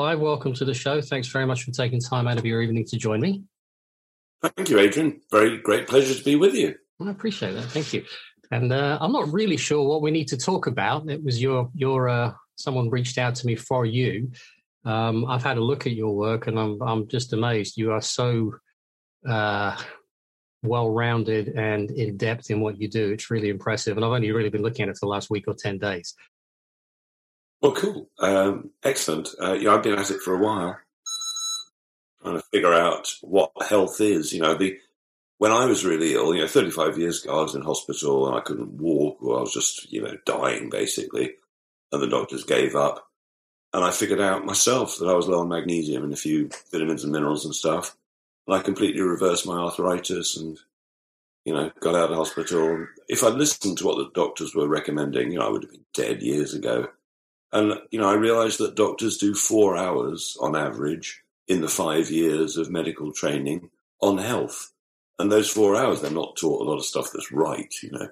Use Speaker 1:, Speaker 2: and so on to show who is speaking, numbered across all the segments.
Speaker 1: Clive, welcome to the show. Thanks very much for taking time out of your evening to join me.
Speaker 2: Thank you, Adrian. Very great pleasure to be with you.
Speaker 1: I appreciate that. Thank you. And uh, I'm not really sure what we need to talk about. It was your your uh, someone reached out to me for you. Um, I've had a look at your work, and I'm I'm just amazed. You are so uh, well rounded and in depth in what you do. It's really impressive, and I've only really been looking at it for the last week or ten days.
Speaker 2: Well, cool, um, excellent. Uh, yeah, I've been at it for a while, trying to figure out what health is. You know, the when I was really ill, you know, 35 years ago, I was in hospital and I couldn't walk, or I was just, you know, dying basically, and the doctors gave up. And I figured out myself that I was low on magnesium and a few vitamins and minerals and stuff. And I completely reversed my arthritis and, you know, got out of hospital. If I'd listened to what the doctors were recommending, you know, I would have been dead years ago. And, you know, I realized that doctors do four hours on average in the five years of medical training on health. And those four hours, they're not taught a lot of stuff that's right, you know.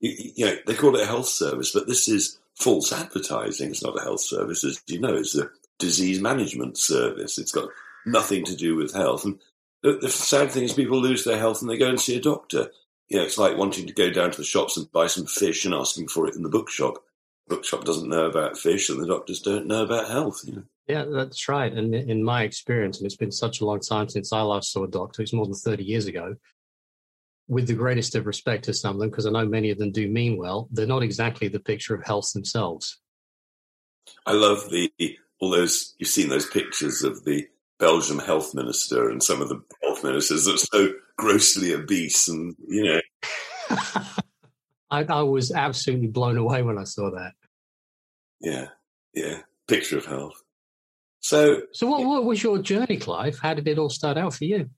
Speaker 2: You, you know, they call it a health service, but this is false advertising. It's not a health service, as you know, it's a disease management service. It's got nothing to do with health. And the, the sad thing is people lose their health and they go and see a doctor. You know, it's like wanting to go down to the shops and buy some fish and asking for it in the bookshop. Bookshop doesn't know about fish and the doctors don't know about health, you know.
Speaker 1: Yeah, that's right. And in my experience, and it's been such a long time since I last saw a doctor, it's more than 30 years ago, with the greatest of respect to some of them, because I know many of them do mean well, they're not exactly the picture of health themselves.
Speaker 2: I love the all those you've seen those pictures of the Belgium health minister and some of the health ministers that are so grossly obese and you know
Speaker 1: I, I was absolutely blown away when I saw that.
Speaker 2: Yeah, yeah. Picture of health. So,
Speaker 1: so what, what was your journey, Clive? How did it all start out for you?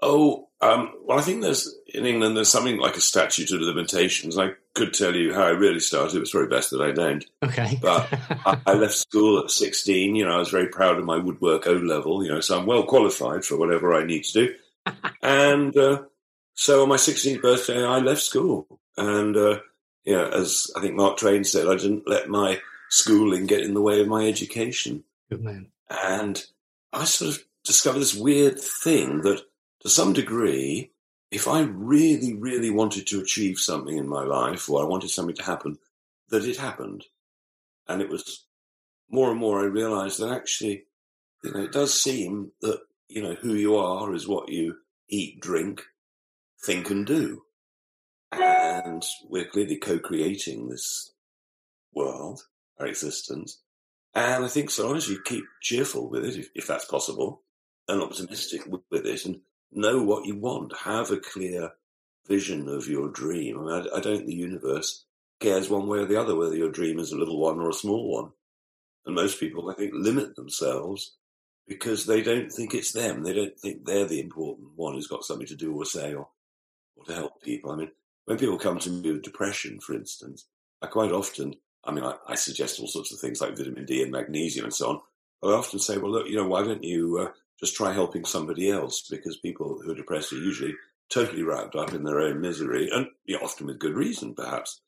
Speaker 2: Oh, um, well, I think there's in England there's something like a statute of limitations. I could tell you how I really started. It's very best that I don't.
Speaker 1: Okay.
Speaker 2: but I, I, left school at 16. You know, I was very proud of my woodwork O level. You know, so I'm well qualified for whatever I need to do. and uh, so on my 16th birthday, I left school. And uh, you know, as I think Mark Twain said, I didn't let my schooling get in the way of my education.
Speaker 1: Good man.
Speaker 2: And I sort of discovered this weird thing that, to some degree, if I really, really wanted to achieve something in my life, or I wanted something to happen, that it happened. And it was more and more I realized that actually, you know, it does seem that, you know, who you are is what you eat, drink, think, and do. And we're clearly co creating this world, our existence. And I think so long as you keep cheerful with it, if, if that's possible, and optimistic with it, and know what you want, have a clear vision of your dream. I, mean, I, I don't think the universe cares one way or the other whether your dream is a little one or a small one. And most people, I think, limit themselves because they don't think it's them. They don't think they're the important one who's got something to do or say or, or to help people. I mean, when people come to me with depression, for instance, I quite often I mean, I, I, suggest all sorts of things like vitamin D and magnesium and so on. But I often say, well, look, you know, why don't you uh, just try helping somebody else? Because people who are depressed are usually totally wrapped up in their own misery, and you know, often with good reason, perhaps.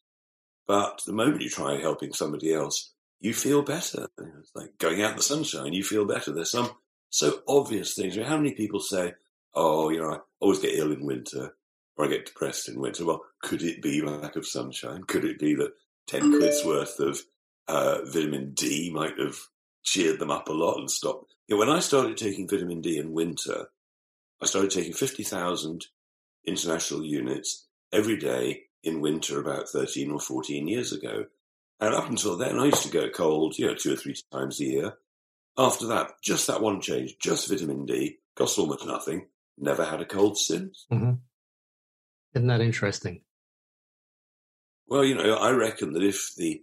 Speaker 2: But the moment you try helping somebody else, you feel better. It's like going out in the sunshine, you feel better. There's some so obvious things. I mean, how many people say, oh, you know, I always get ill in winter or I get depressed in winter? Well, could it be lack of sunshine? Could it be that 10 quid's worth of uh, vitamin D might have cheered them up a lot and stopped. You know, when I started taking vitamin D in winter, I started taking 50,000 international units every day in winter about 13 or 14 years ago. And up until then, I used to go cold, you know, two or three times a year. After that, just that one change, just vitamin D, cost almost nothing. Never had a cold since.
Speaker 1: Mm-hmm. Isn't that interesting?
Speaker 2: Well, you know, I reckon that if the,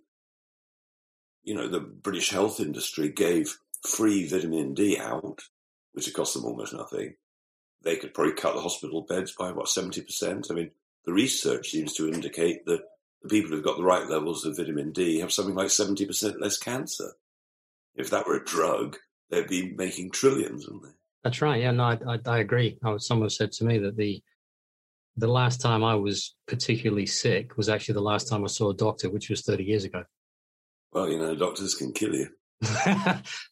Speaker 2: you know, the British health industry gave free vitamin D out, which would cost them almost nothing, they could probably cut the hospital beds by what seventy percent. I mean, the research seems to indicate that the people who've got the right levels of vitamin D have something like seventy percent less cancer. If that were a drug, they'd be making trillions, wouldn't they?
Speaker 1: That's right. Yeah, no, I, I, I agree. Oh, someone said to me that the the last time I was particularly sick was actually the last time I saw a doctor, which was 30 years ago.
Speaker 2: Well, you know, doctors can kill you.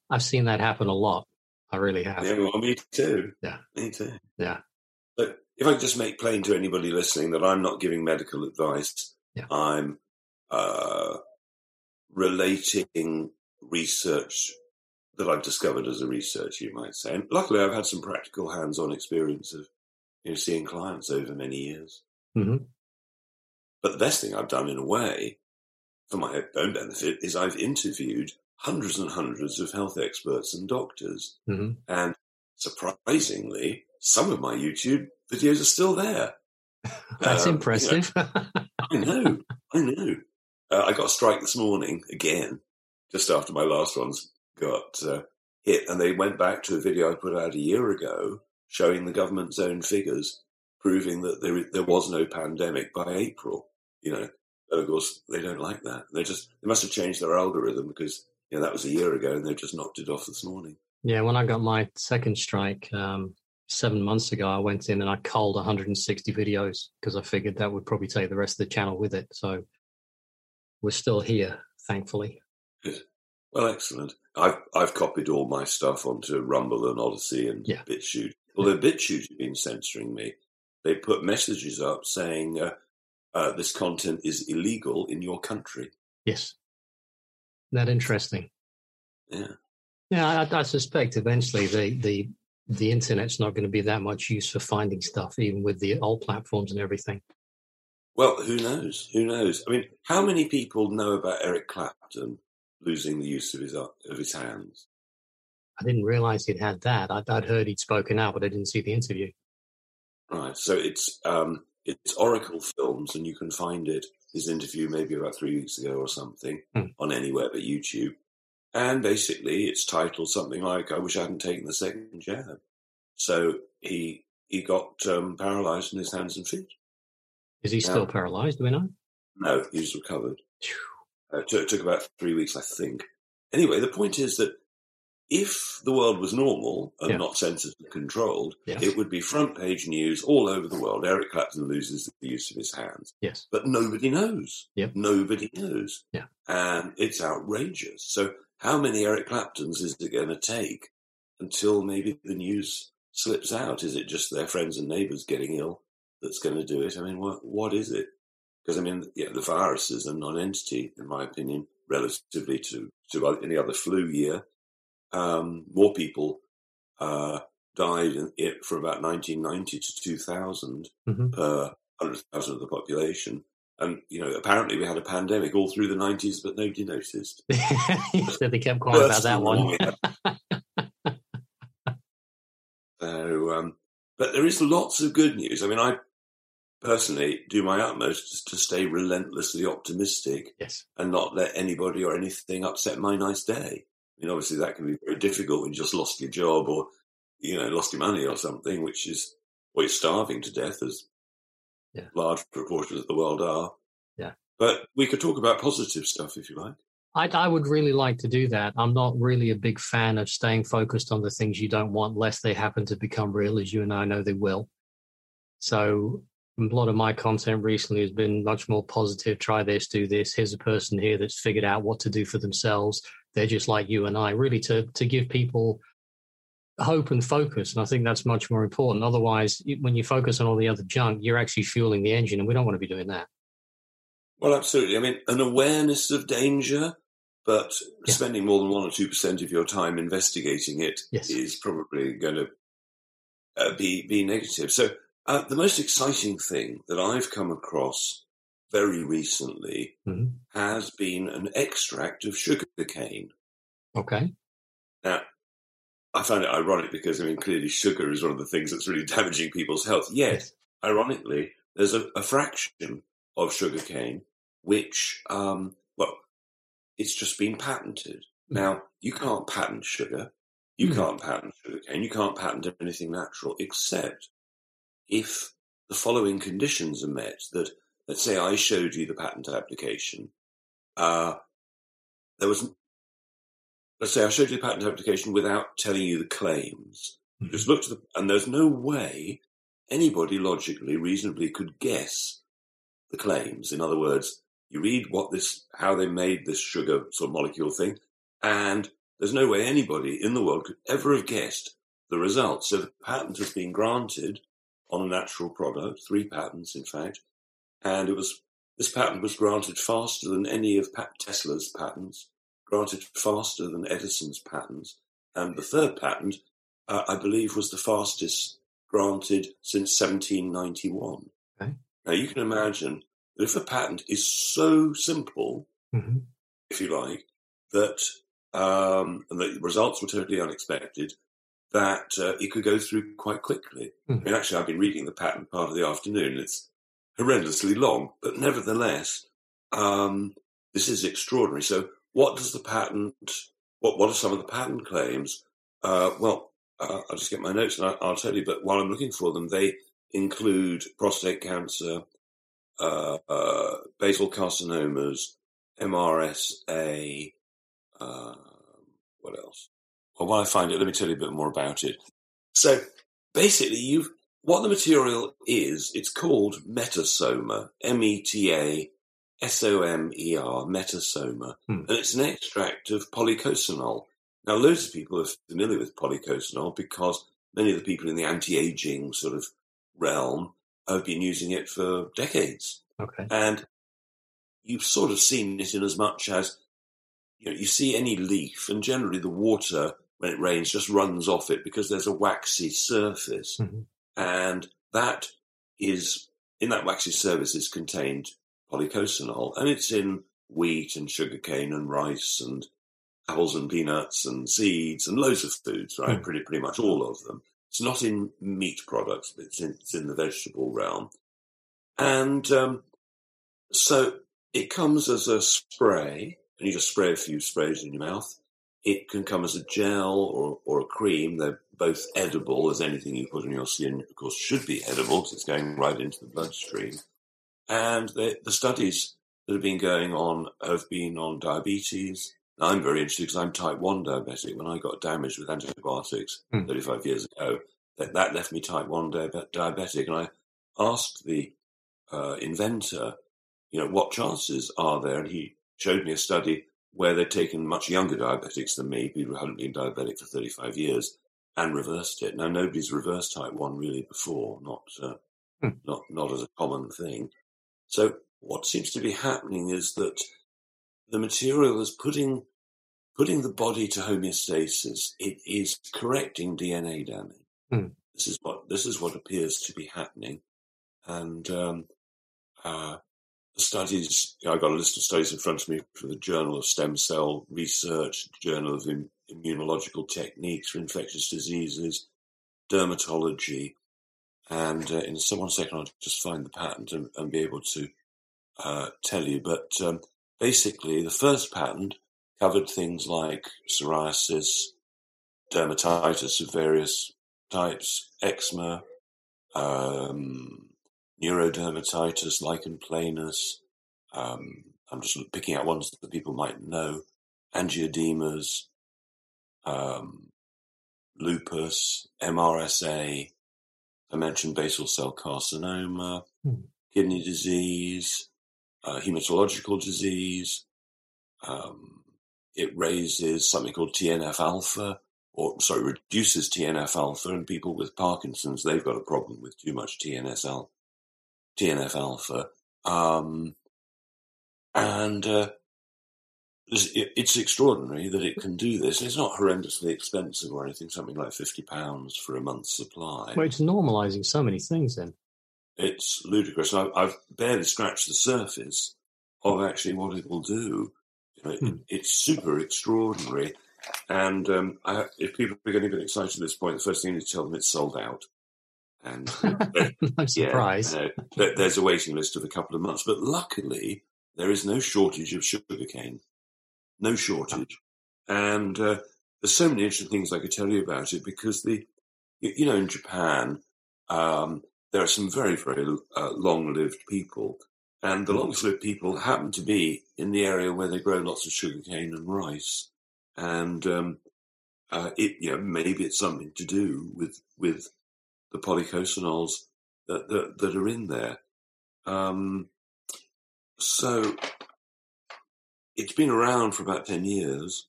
Speaker 1: I've seen that happen a lot. I really have.
Speaker 2: Yeah, well, me too.
Speaker 1: Yeah.
Speaker 2: Me too.
Speaker 1: Yeah.
Speaker 2: But if I just make plain to anybody listening that I'm not giving medical advice,
Speaker 1: Yeah.
Speaker 2: I'm uh, relating research that I've discovered as a researcher, you might say. And luckily, I've had some practical hands-on experience of you know, seeing clients over many years.
Speaker 1: Mhm.
Speaker 2: But the best thing I've done, in a way, for my own benefit, is I've interviewed hundreds and hundreds of health experts and doctors.
Speaker 1: hmm
Speaker 2: And surprisingly, some of my YouTube videos are still there.
Speaker 1: That's
Speaker 2: Um,
Speaker 1: impressive.
Speaker 2: I know, I know. Uh, I got a strike this morning again, just after my last ones got uh, hit, and they went back to a video I put out a year ago showing the government's own figures, proving that there there was no pandemic by April. You know, and of course they don't like that. They just they must have changed their algorithm because you know that was a year ago, and they've just knocked it off this morning.
Speaker 1: yeah, when I got my second strike um, seven months ago, I went in and I culled 160 videos because I figured that would probably take the rest of the channel with it. So we're still here, thankfully.
Speaker 2: Well, excellent. I've I've copied all my stuff onto Rumble and Odysee and
Speaker 1: Yeah.
Speaker 2: BitChute. Although BitChute has been censoring me, they put messages up saying uh, uh, this content is illegal in your country.
Speaker 1: Yes. That interesting.
Speaker 2: Yeah.
Speaker 1: Yeah, I, I suspect eventually the, the the internet's not going to be that much use for finding stuff, even with the old platforms and everything.
Speaker 2: Well, who knows? Who knows? I mean, how many people know about Eric Clapton losing the use of his of his hands?
Speaker 1: I didn't realize he'd had that. I'd, I'd heard he'd spoken out, but I didn't see the interview.
Speaker 2: Right. So it's um, it's Oracle Films, and you can find it. His interview maybe about three weeks ago or something
Speaker 1: Hmm.
Speaker 2: on anywhere but YouTube. And basically, it's titled something like "I wish I hadn't taken the second jab." So he he got um, paralyzed in his hands and feet.
Speaker 1: Is he still paralyzed? Do we know?
Speaker 2: No, he's recovered. Uh, it took, took about three weeks, I think. Anyway, the point is that if the world was normal and
Speaker 1: Yeah.
Speaker 2: not censored and controlled,
Speaker 1: Yes.
Speaker 2: it would be front page news all over the world. Eric Clapton loses the use of his hands.
Speaker 1: Yes.
Speaker 2: But nobody knows.
Speaker 1: Yep.
Speaker 2: Nobody knows.
Speaker 1: Yeah.
Speaker 2: And it's outrageous. So, how many Eric Claptons is it going to take until maybe the news slips out? Is it just their friends and neighbors getting ill that's going to do it? I mean, what what is it? Because I mean, yeah, the virus is a non-entity, in my opinion, relatively to to any other flu year. Um, more people uh, died in it from about 1990 to 2000
Speaker 1: Mhm.
Speaker 2: per 100,000 of the population. And, you know, apparently we had a pandemic all through the 90s, but nobody noticed.
Speaker 1: Said they kept quiet about that one.
Speaker 2: so, um, but there is lots of good news. I mean, I personally do my utmost to stay relentlessly optimistic
Speaker 1: yes.
Speaker 2: and not let anybody or anything upset my nice day. I mean, obviously that can be very difficult when you just lost your job or, you know, lost your money or something, which is, well, you're starving to death as
Speaker 1: Yeah.
Speaker 2: large proportions of the world are.
Speaker 1: Yeah.
Speaker 2: But we could talk about positive stuff if you like.
Speaker 1: I, I would really like to do that. I'm not really a big fan of staying focused on the things you don't want, lest they happen to become real, as you and I know they will. So a lot of my content recently has been much more positive. Try this, do this. Here's a person here that's figured out what to do for themselves. They're just like you and I, really to to give people hope and focus. And I think that's much more important. Otherwise, when you focus on all the other junk, you're actually fueling the engine, and we don't want to be doing that.
Speaker 2: Well, absolutely. I mean, an awareness of danger, but
Speaker 1: Yeah.
Speaker 2: spending more than one or two percent of your time investigating it is
Speaker 1: Yes.
Speaker 2: probably going to uh, be be negative. So, uh, the most exciting thing that I've come across very recently
Speaker 1: Mhm.
Speaker 2: has been an extract of sugar cane.
Speaker 1: Okay.
Speaker 2: Now, I find it ironic because I mean, clearly, sugar is one of the things that's really damaging people's health. Yet,
Speaker 1: Yes.
Speaker 2: ironically, there's a, a fraction of sugarcane which, um, well, it's just been patented. Now, you can't patent sugar. You
Speaker 1: Hmm.
Speaker 2: can't patent sugarcane. You can't patent anything natural except if the following conditions are met. That, let's say I showed you the patent application. Uh, there was, let's say I showed you the patent application without telling you the claims. You just looked at the, and there's no way anybody logically, reasonably could guess the claims. In other words, you read what this, how they made this sugar sort of molecule thing, and there's no way anybody in the world could ever have guessed the results. So the patent has been granted on a natural product, three patents, in fact, and it was this patent was granted faster than any of Tesla's patents, granted faster than Edison's patents, and the third patent, uh, I believe, was the fastest granted since 1791. Okay. Now you can imagine that if a patent is so simple, mm-hmm. if you like, that um, and the results were totally unexpected, that uh, it could go through quite quickly. Mm-hmm. I mean, actually, I've been reading the patent part of the afternoon. It's horrendously long, but nevertheless, um, this is extraordinary. So, what does the patent? What What are some of the patent claims? Uh, well, uh, I'll just get my notes and I, will tell you. But while I'm looking for them, they include prostate cancer, uh, uh basal carcinomas, MRSA. Uh, what else? Well, while I find it, let me tell you a bit more about it. So basically, you've what the material is. It's called metasomer, M-E-T-A. S-O-M-E-R, metasomer, hmm. and it's an extract of polycosanol. Now, loads of people are familiar with polycosanol because many of the people in the anti-aging sort of realm have been using it for decades.
Speaker 1: Okay.
Speaker 2: And you've sort of seen it in as much as you know, you see any leaf, and generally the water when it rains just runs off it because there's a waxy surface, mm-hmm. And that is in that waxy surface is contained polycosanol, and it's in wheat and sugarcane and rice and apples and peanuts and seeds and loads of foods, right? Mm. Pretty pretty much all of them. It's not in meat products, but it's in, it's in the vegetable realm. And um, so it comes as a spray, and you just spray a few sprays in your mouth. It can come as a gel or, or a cream. They're both edible, as anything you put on your skin, of course, should be edible because it's going right into the bloodstream. And the, the studies that have been going on have been on diabetes, I'm very interested because I'm type 1 diabetic. When I got damaged with antibiotics mm. 35 years ago, that, that left me type 1 diabetic. And I asked the uh, inventor, you know, what chances are there? And he showed me a study where they'd taken much younger diabetics than me, people who hadn't been diabetic for 35 years, and reversed it. Now, nobody's reversed type 1 really before, not, uh, mm. not, not as a common thing. So, what seems to be happening is that the material is putting putting the body to homeostasis. It is correcting DNA damage. Mm. This is what this is what appears to be happening, and um, uh, studies. I've got a list of studies in front of me for the Journal of Stem Cell Research, Journal of Immunological Techniques for Infectious Diseases, Dermatology, and uh, in one second I'll just find the patent and, and be able to uh, tell you. But um, basically, the first patent covered things like psoriasis, dermatitis of various types, eczema, um, neurodermatitis, lichen planus. Um, I'm just picking out ones that people might know. Angioedemas, um, lupus, MRSA. I mentioned basal cell carcinoma, hmm. kidney disease, uh, hematological disease, um, it raises something called TNF alpha, or sorry, reduces TNF alpha, and people with Parkinson's they've got a problem with too much TNF TNF alpha, um, and uh, it's extraordinary that it can do this. It's not horrendously expensive or anything. Something like fifty pounds for a month's supply.
Speaker 1: Well, it's normalising so many things. Then
Speaker 2: it's ludicrous. I've barely scratched the surface of actually what it will do. Hmm. it's super extraordinary. And um, I, if people are getting a bit excited at this point, the first thing you need to tell them it's sold out. And
Speaker 1: I'm surprised.
Speaker 2: Yeah, uh, there's a waiting list of a couple of months, but luckily there is no shortage of sugarcane, no shortage. And uh, there's so many interesting things I could tell you about it because the, you know, in Japan, um, there are some very, very uh, long-lived people and the long lived people happen to be in the area where they grow lots of sugarcane and rice. And um, uh, it, you know, maybe it's something to do with with the polycosanols that that, that are in there. Um, so it's been around for about ten years,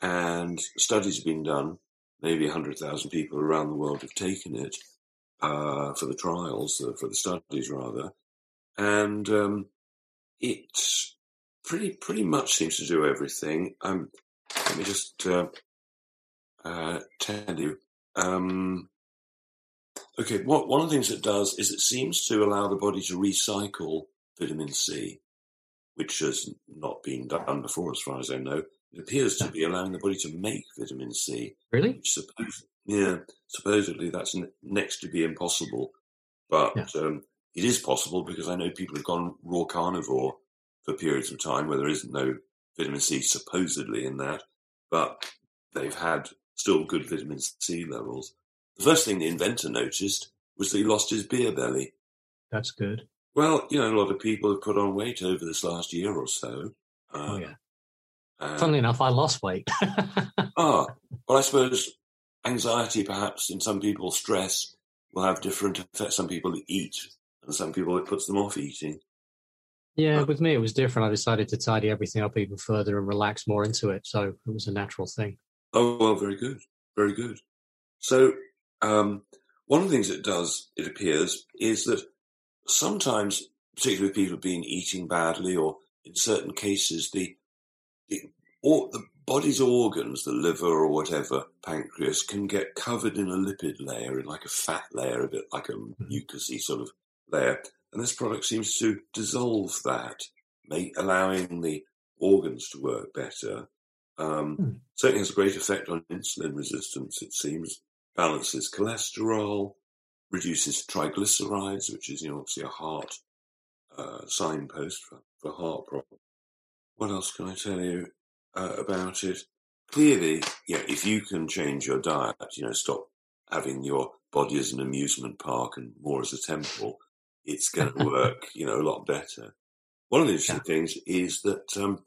Speaker 2: and studies have been done. Maybe 100,000 people around the world have taken it uh, for the trials, uh, for the studies rather, and um, it pretty pretty much seems to do everything. Um, let me just uh, uh, tell you. Um, okay, what, one of the things it does is it seems to allow the body to recycle vitamin C, which has not been done before, as far as I know. It appears to be allowing the body to make vitamin C.
Speaker 1: Really?
Speaker 2: Yeah, supposedly that's next to be impossible, but yeah. um, it is possible because I know people have gone raw carnivore for periods of time where there is no vitamin C supposedly in that, but they've had still good vitamin C levels. The first thing the inventor noticed was that he lost his beer belly.
Speaker 1: That's good.
Speaker 2: Well, you know, a lot of people have put on weight over this last year or so.
Speaker 1: oh, yeah. Uh, Funnily enough, I lost weight.
Speaker 2: ah, well, I suppose anxiety, perhaps, in some people, stress will have different effects. Some people eat, and some people it puts them off eating.
Speaker 1: Yeah, with me it was different. I decided to tidy everything up even further and relax more into it, so it was a natural thing.
Speaker 2: Oh well, very good, very good. So um, one of the things it does, it appears, is that sometimes, particularly with people being eating badly, or in certain cases, the the, or, the body's organs, the liver or whatever, pancreas, can get covered in a lipid layer, in like a fat layer, a bit like a mm-hmm. mucousy sort of layer. And this product seems to dissolve that, make, allowing the organs to work better. Um, mm. Certainly has a great effect on insulin resistance, it seems. Balances cholesterol, reduces triglycerides, which is, you know, obviously a heart uh, signpost for, for heart problems. What else can I tell you uh, about it? Clearly, yeah, if you can change your diet, you know, stop having your body as an amusement park and more as a temple, it's going to work, you know, a lot better. One of the interesting yeah. things is that, um,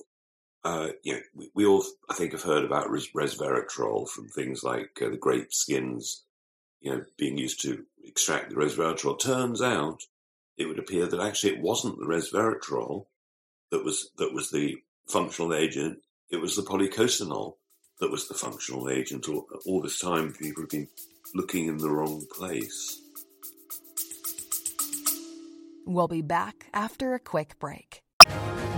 Speaker 2: uh, you know, we, we, all, I think, have heard about res- resveratrol from things like uh, the grape skins, you know, being used to extract the resveratrol. Turns out, it would appear that actually it wasn't the resveratrol that was that was the functional agent. It was the polycosanol that was the functional agent. All, all this time, people have been looking in the wrong place.
Speaker 3: We'll be back after a quick break.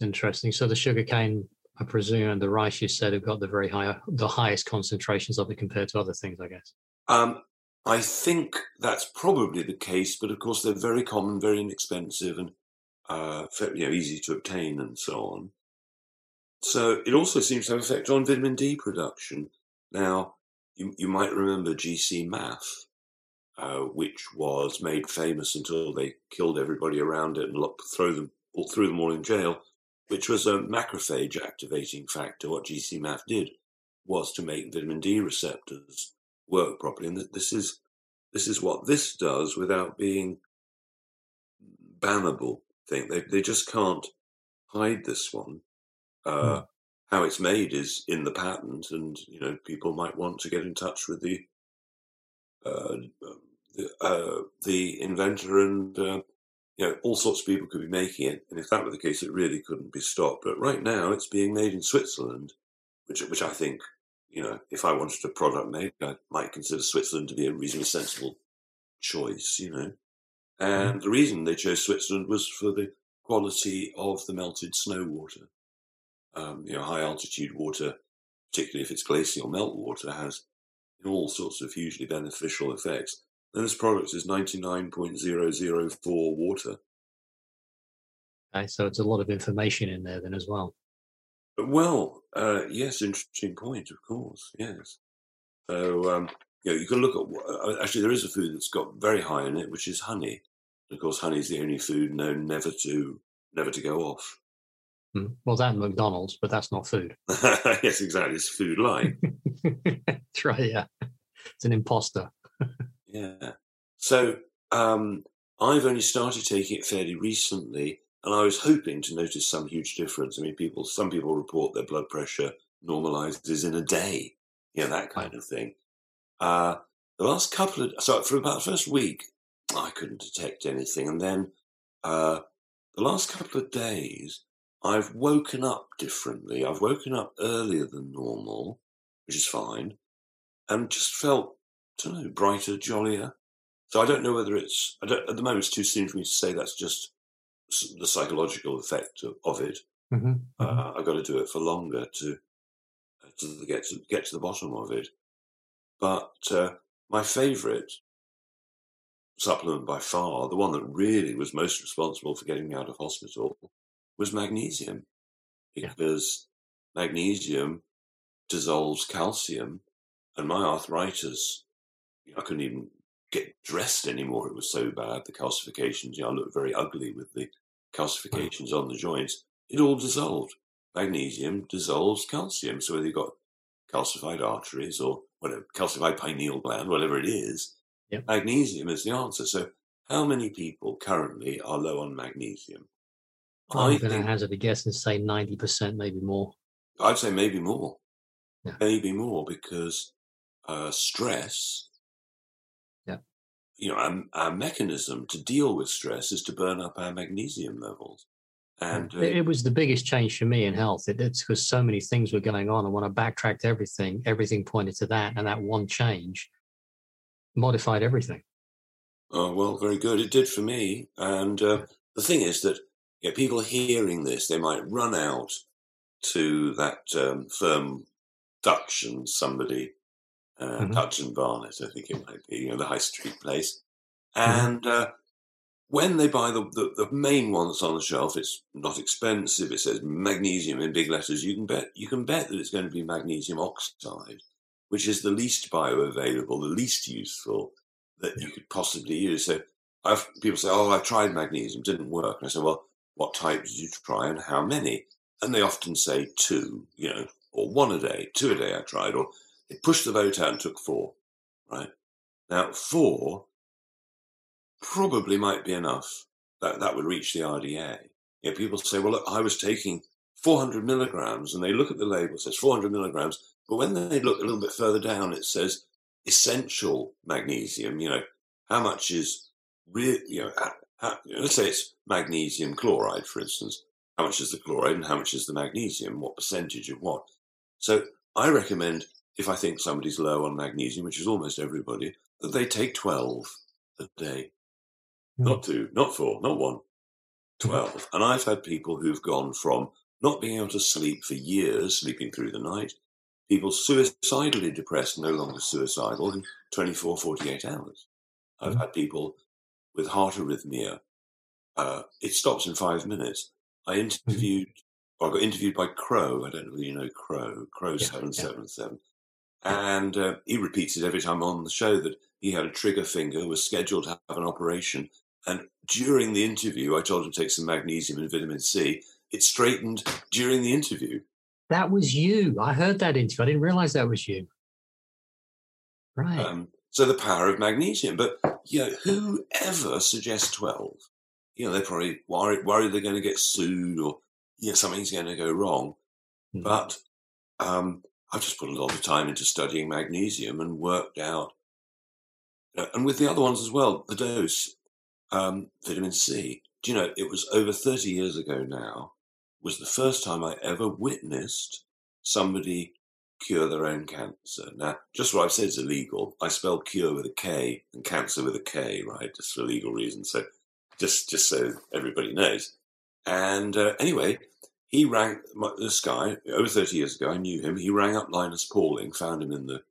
Speaker 1: Interesting. So the sugarcane, I presume, and the rice you said have got the very high, the highest concentrations of it compared to other things, I guess.
Speaker 2: Um, I think that's probably the case, but of course they're very common, very inexpensive, and uh, you know easy to obtain, and so on. So it also seems to have effect on vitamin D production. Now, you, you might remember GcMAF, uh, which was made famous until they killed everybody around it and throw them, threw them all in jail, which was a macrophage activating factor. What GcMAF did was to make vitamin D receptors work properly, and this is this is what this does without being bannable. Thing they they just can't hide this one. Uh, mm. How it's made is in the patent, and you know people might want to get in touch with the uh, the, uh, the, inventor, and uh, you know all sorts of people could be making it. And if that were the case, it really couldn't be stopped. But right now, it's being made in Switzerland, which which I think you know if I wanted a product made, I might consider Switzerland to be a reasonably sensible choice. You know, mm. and the reason they chose Switzerland was for the quality of the melted snow water um, you know, high altitude water, particularly if it's glacial meltwater, has all sorts of hugely beneficial effects. And this product is 99.004 water.
Speaker 1: Okay, so it's a lot of information in there then as well.
Speaker 2: Well, uh, yes, interesting point, of course, yes. So, um, you know, you can look at uh, actually there is a food that's got very high in it, which is honey. Of course, honey is the only food known never to never to go off.
Speaker 1: Hmm. Well, that McDonald's, but that's not food.
Speaker 2: yes, exactly. It's food like.
Speaker 1: that's right. Yeah, it's an imposter.
Speaker 2: Yeah. So um, I've only started taking it fairly recently, and I was hoping to notice some huge difference. I mean, people, some people report their blood pressure normalizes in a day, you know, that kind of thing. Uh, the last couple of, so for about the first week, I couldn't detect anything. And then uh, the last couple of days, I've woken up differently. I've woken up earlier than normal, which is fine, and just felt, I don't know, brighter, jollier. So I don't know whether it's, at the moment, it's too soon for me to say that's just the psychological effect of, of it. Mm-hmm. Uh, mm-hmm. I've got to do it for longer to to get to get to the bottom of it. But uh, my favourite supplement by far, the one that really was most responsible for getting me out of hospital, was magnesium, because yeah. magnesium dissolves calcium, and my arthritis, I couldn't even get dressed anymore. It was so bad. The calcifications, you know, I looked very ugly with the calcifications on the joints. It all dissolved magnesium dissolves calcium. So whether you've got calcified arteries or whatever, calcified pineal gland, whatever it is, yep. magnesium is the answer. So how many people currently are low on magnesium?
Speaker 1: I'm going to hazard a guess and say 90%, maybe more.
Speaker 2: I'd say maybe more. Yeah. Maybe more because uh, stress. You know, our, our mechanism to deal with stress is to burn up our magnesium levels. And
Speaker 1: uh, it, was the biggest change for me in health. It, it's because so many things were going on. And when I backtracked everything, everything pointed to that. And that one change modified everything.
Speaker 2: Oh, well, very good. It did for me. And uh, the thing is that you know, people hearing this, they might run out to that um, firm Dutch and somebody, uh, mm-hmm. Dutch and Barnett, I think it might be, you know, the high street place. Mm-hmm. And mm-hmm. uh, when they buy the, the, the, main one that's on the shelf, it's not expensive. It says magnesium in big letters. You can bet you can bet that it's going to be magnesium oxide, which is the least bioavailable, the least useful that you could possibly use. So I've, people say, "Oh, I tried magnesium, didn't work." And I say, "Well, what type did you try, and how many?" And they often say two, you know, or one a day, two a day. I tried, or they pushed the vote out and took four. Right now, four probably might be enough. That that would reach the RDA. You know, people say, well, look, I was taking 400 milligrams, and they look at the label, it says 400 milligrams, but when they look a little bit further down, it says essential magnesium. You know, how much is real? You know, how, you know, let's say it's magnesium chloride, for instance. How much is the chloride, and how much is the magnesium? What percentage of what? So I recommend if I think somebody's low on magnesium, which is almost everybody, that they take 12 a day. Not two, not four, not one, 12. And I've had people who've gone from not being able to sleep for years, sleeping through the night, people suicidally depressed, no longer suicidal, in 24, 48 hours. I've mm-hmm. had people with heart arrhythmia. Uh, it stops in five minutes. I mm-hmm. interviewed, I got interviewed by Crow. I don't know whether you know Crow, Crow yeah, 777. Yeah. And uh, he repeats it every time on the show that he had a trigger finger, was scheduled to have an operation, and during the interview, I told him to take some magnesium and vitamin C. It straightened during the interview.
Speaker 1: That was you. I heard that interview. I didn't realize that was you. Right. Um,
Speaker 2: so the power of magnesium. But, you know, whoever suggests 12, you know, they're probably worried, worried they're going to get sued or, yeah, something's going to go wrong. Mm. But um, I've just put a lot of time into studying magnesium and worked out, uh, and with the other ones as well, the dose um, vitamin C. Do you know, it was over 30 years ago now, was the first time I ever witnessed somebody cure their own cancer. Now, just what I've said is illegal. I spell cure with a K and cancer with a K, right? Just for legal reasons. So just, just so everybody knows. And uh, anyway, he rang this guy over 30 years ago. I knew him. He rang up Linus Pauling, found him in the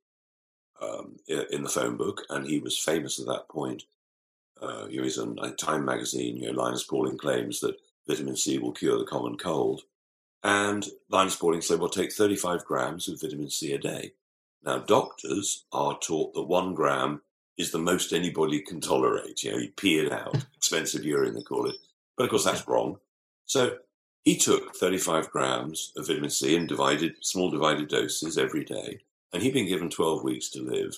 Speaker 2: um, in the phone book, and he was famous at that point uh, you know, he's on Time magazine, you know, Linus Pauling claims that vitamin C will cure the common cold. And Linus Pauling said, well, take 35 grams of vitamin C a day. Now, doctors are taught that one gram is the most anybody can tolerate. You know, you pee it out, expensive urine, they call it. But of course, that's wrong. So he took 35 grams of vitamin C in divided, small divided doses every day, and he'd been given 12 weeks to live.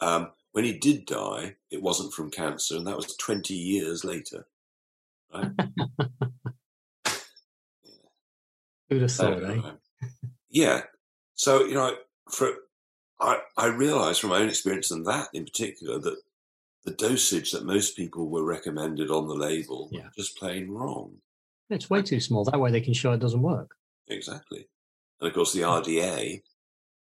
Speaker 2: Um, when he did die, it wasn't from cancer, and that was 20 years later. Right?
Speaker 1: Who'd have thought, eh?
Speaker 2: yeah. So, you know, for I, I realized from my own experience and that in particular that the dosage that most people were recommended on the label
Speaker 1: Yeah.
Speaker 2: was just plain wrong.
Speaker 1: It's way too small. That way they can show it doesn't work.
Speaker 2: Exactly. And of course, the RDA,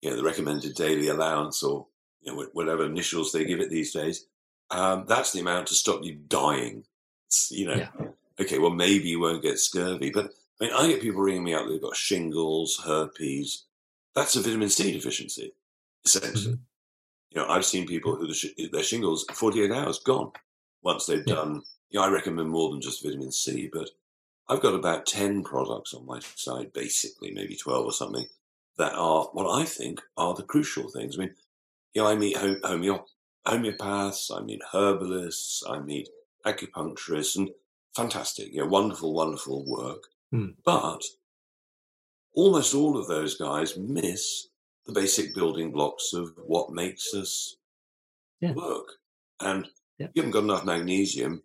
Speaker 2: you know, the recommended daily allowance or you know, whatever initials they give it these days, um, that's the amount to stop you dying. It's, you know,
Speaker 1: Yeah.
Speaker 2: okay, well, maybe you won't get scurvy. But I mean, I get people ringing me up, they've got shingles, herpes. That's a vitamin C deficiency, essentially. You know, I've seen people who the sh- their shingles 48 hours gone once they've
Speaker 1: Yeah.
Speaker 2: done. You know, I recommend more than just vitamin C, but I've got about 10 products on my side, basically, maybe 12 or something, that are what I think are the crucial things. I mean, you know, I meet home- homeo- homeopaths, I meet herbalists, I meet acupuncturists, and fantastic, you know, wonderful, wonderful work.
Speaker 1: Hmm.
Speaker 2: But almost all of those guys miss the basic building blocks of what makes us
Speaker 1: Yeah.
Speaker 2: work. And
Speaker 1: Yeah.
Speaker 2: you haven't got enough magnesium,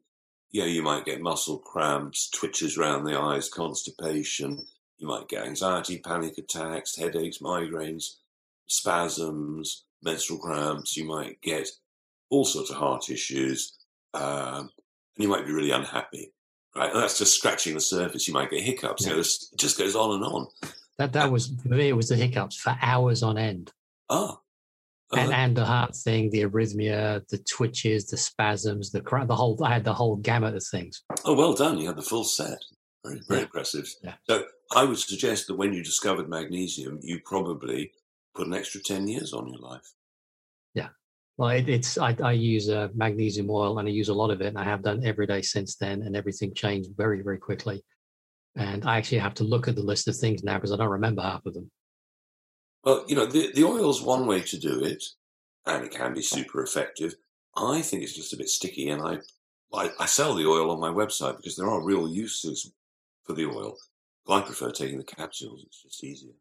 Speaker 2: yeah, you might get muscle cramps, twitches around the eyes, constipation. You might get anxiety, panic attacks, headaches, migraines, spasms, menstrual cramps. You might get all sorts of heart issues, um, and you might be really unhappy. Right, and that's just scratching the surface. You might get hiccups. You know, it just goes on and on.
Speaker 1: That that was for me. It was the hiccups for hours on end,
Speaker 2: Ah,
Speaker 1: and and the heart thing, the arrhythmia, the twitches, the spasms, the cra- the whole. I had the whole gamut of things.
Speaker 2: oh, well done. You had the full set. Very, very
Speaker 1: Yeah.
Speaker 2: impressive.
Speaker 1: Yeah.
Speaker 2: So I would suggest that when you discovered magnesium, you probably put an extra 10 years on your life. Yeah.
Speaker 1: Well, it, it's I, I use uh, magnesium oil and I use a lot of it, and I have done every day since then, and everything changed very very quickly. And I actually have to look at the list of things now because I don't remember half of them.
Speaker 2: Well, you know, the, the oil's one way to do it, and it can be super effective. I think it's just a bit sticky, and I, I, I sell the oil on my website because there are real uses for the oil. I prefer taking the capsules; it's just easier.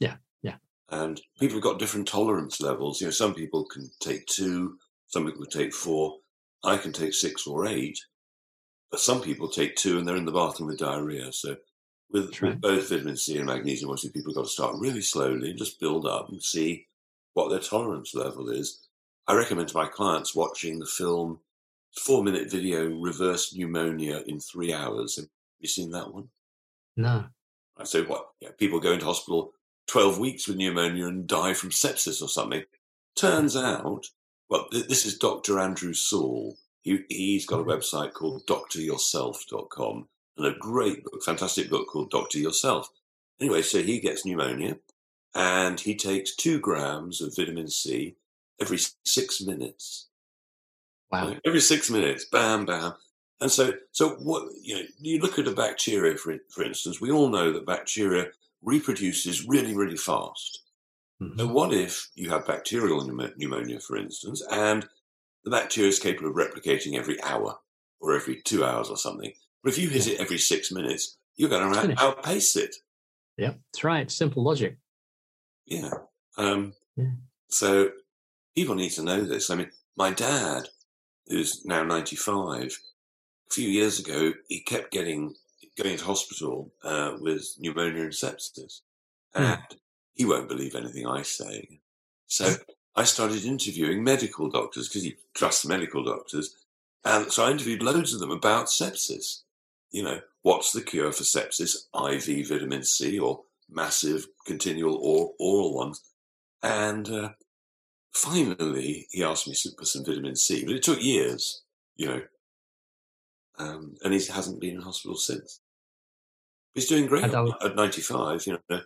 Speaker 1: Yeah, yeah.
Speaker 2: And people have got different tolerance levels. You know, some people can take two, some people can take four. I can take six or eight, but some people take two and they're in the bathroom with diarrhea. So with,
Speaker 1: right.
Speaker 2: with both vitamin C and magnesium, obviously people have got to start really slowly and just build up and see what their tolerance level is. I recommend to my clients watching the film four minute video reverse pneumonia in three hours. Have you seen that one?
Speaker 1: No,
Speaker 2: Right, So what? Yeah, people go into hospital 12 weeks with pneumonia and die from sepsis or something. Turns out, well, th- this is Dr. Andrew Saul. He, he's got a mm-hmm. website called doctoryourself.com and a great book, fantastic book called Doctor Yourself. Anyway, so he gets pneumonia and he takes two grams of vitamin C every six minutes.
Speaker 1: wow?
Speaker 2: Every six minutes, bam, bam. And so, so what you know, you look at a bacteria, for for instance. We all know that bacteria reproduces really, really fast.
Speaker 1: Mhm.
Speaker 2: So, what if you have bacterial pneumonia, for instance, and the bacteria is capable of replicating every hour or every two hours or something? But if you hit it every six minutes, you're going to
Speaker 1: Finish.
Speaker 2: outpace it.
Speaker 1: yeah, that's right. Simple logic.
Speaker 2: Yeah. Um,
Speaker 1: Yeah.
Speaker 2: So people need to know this. I mean, my dad, who's now 95, a few years ago, he kept getting going to hospital uh, with pneumonia and sepsis.
Speaker 1: Hmm.
Speaker 2: And he won't believe anything I say. So I started interviewing medical doctors because he trusts medical doctors. And so I interviewed loads of them about sepsis. You know, what's the cure for sepsis? IV vitamin C or massive continual or, oral ones. And uh, finally, he asked me for some vitamin C, but it took years, you know. Um, and he hasn't been in hospital since. He's doing great at 95, you know, no,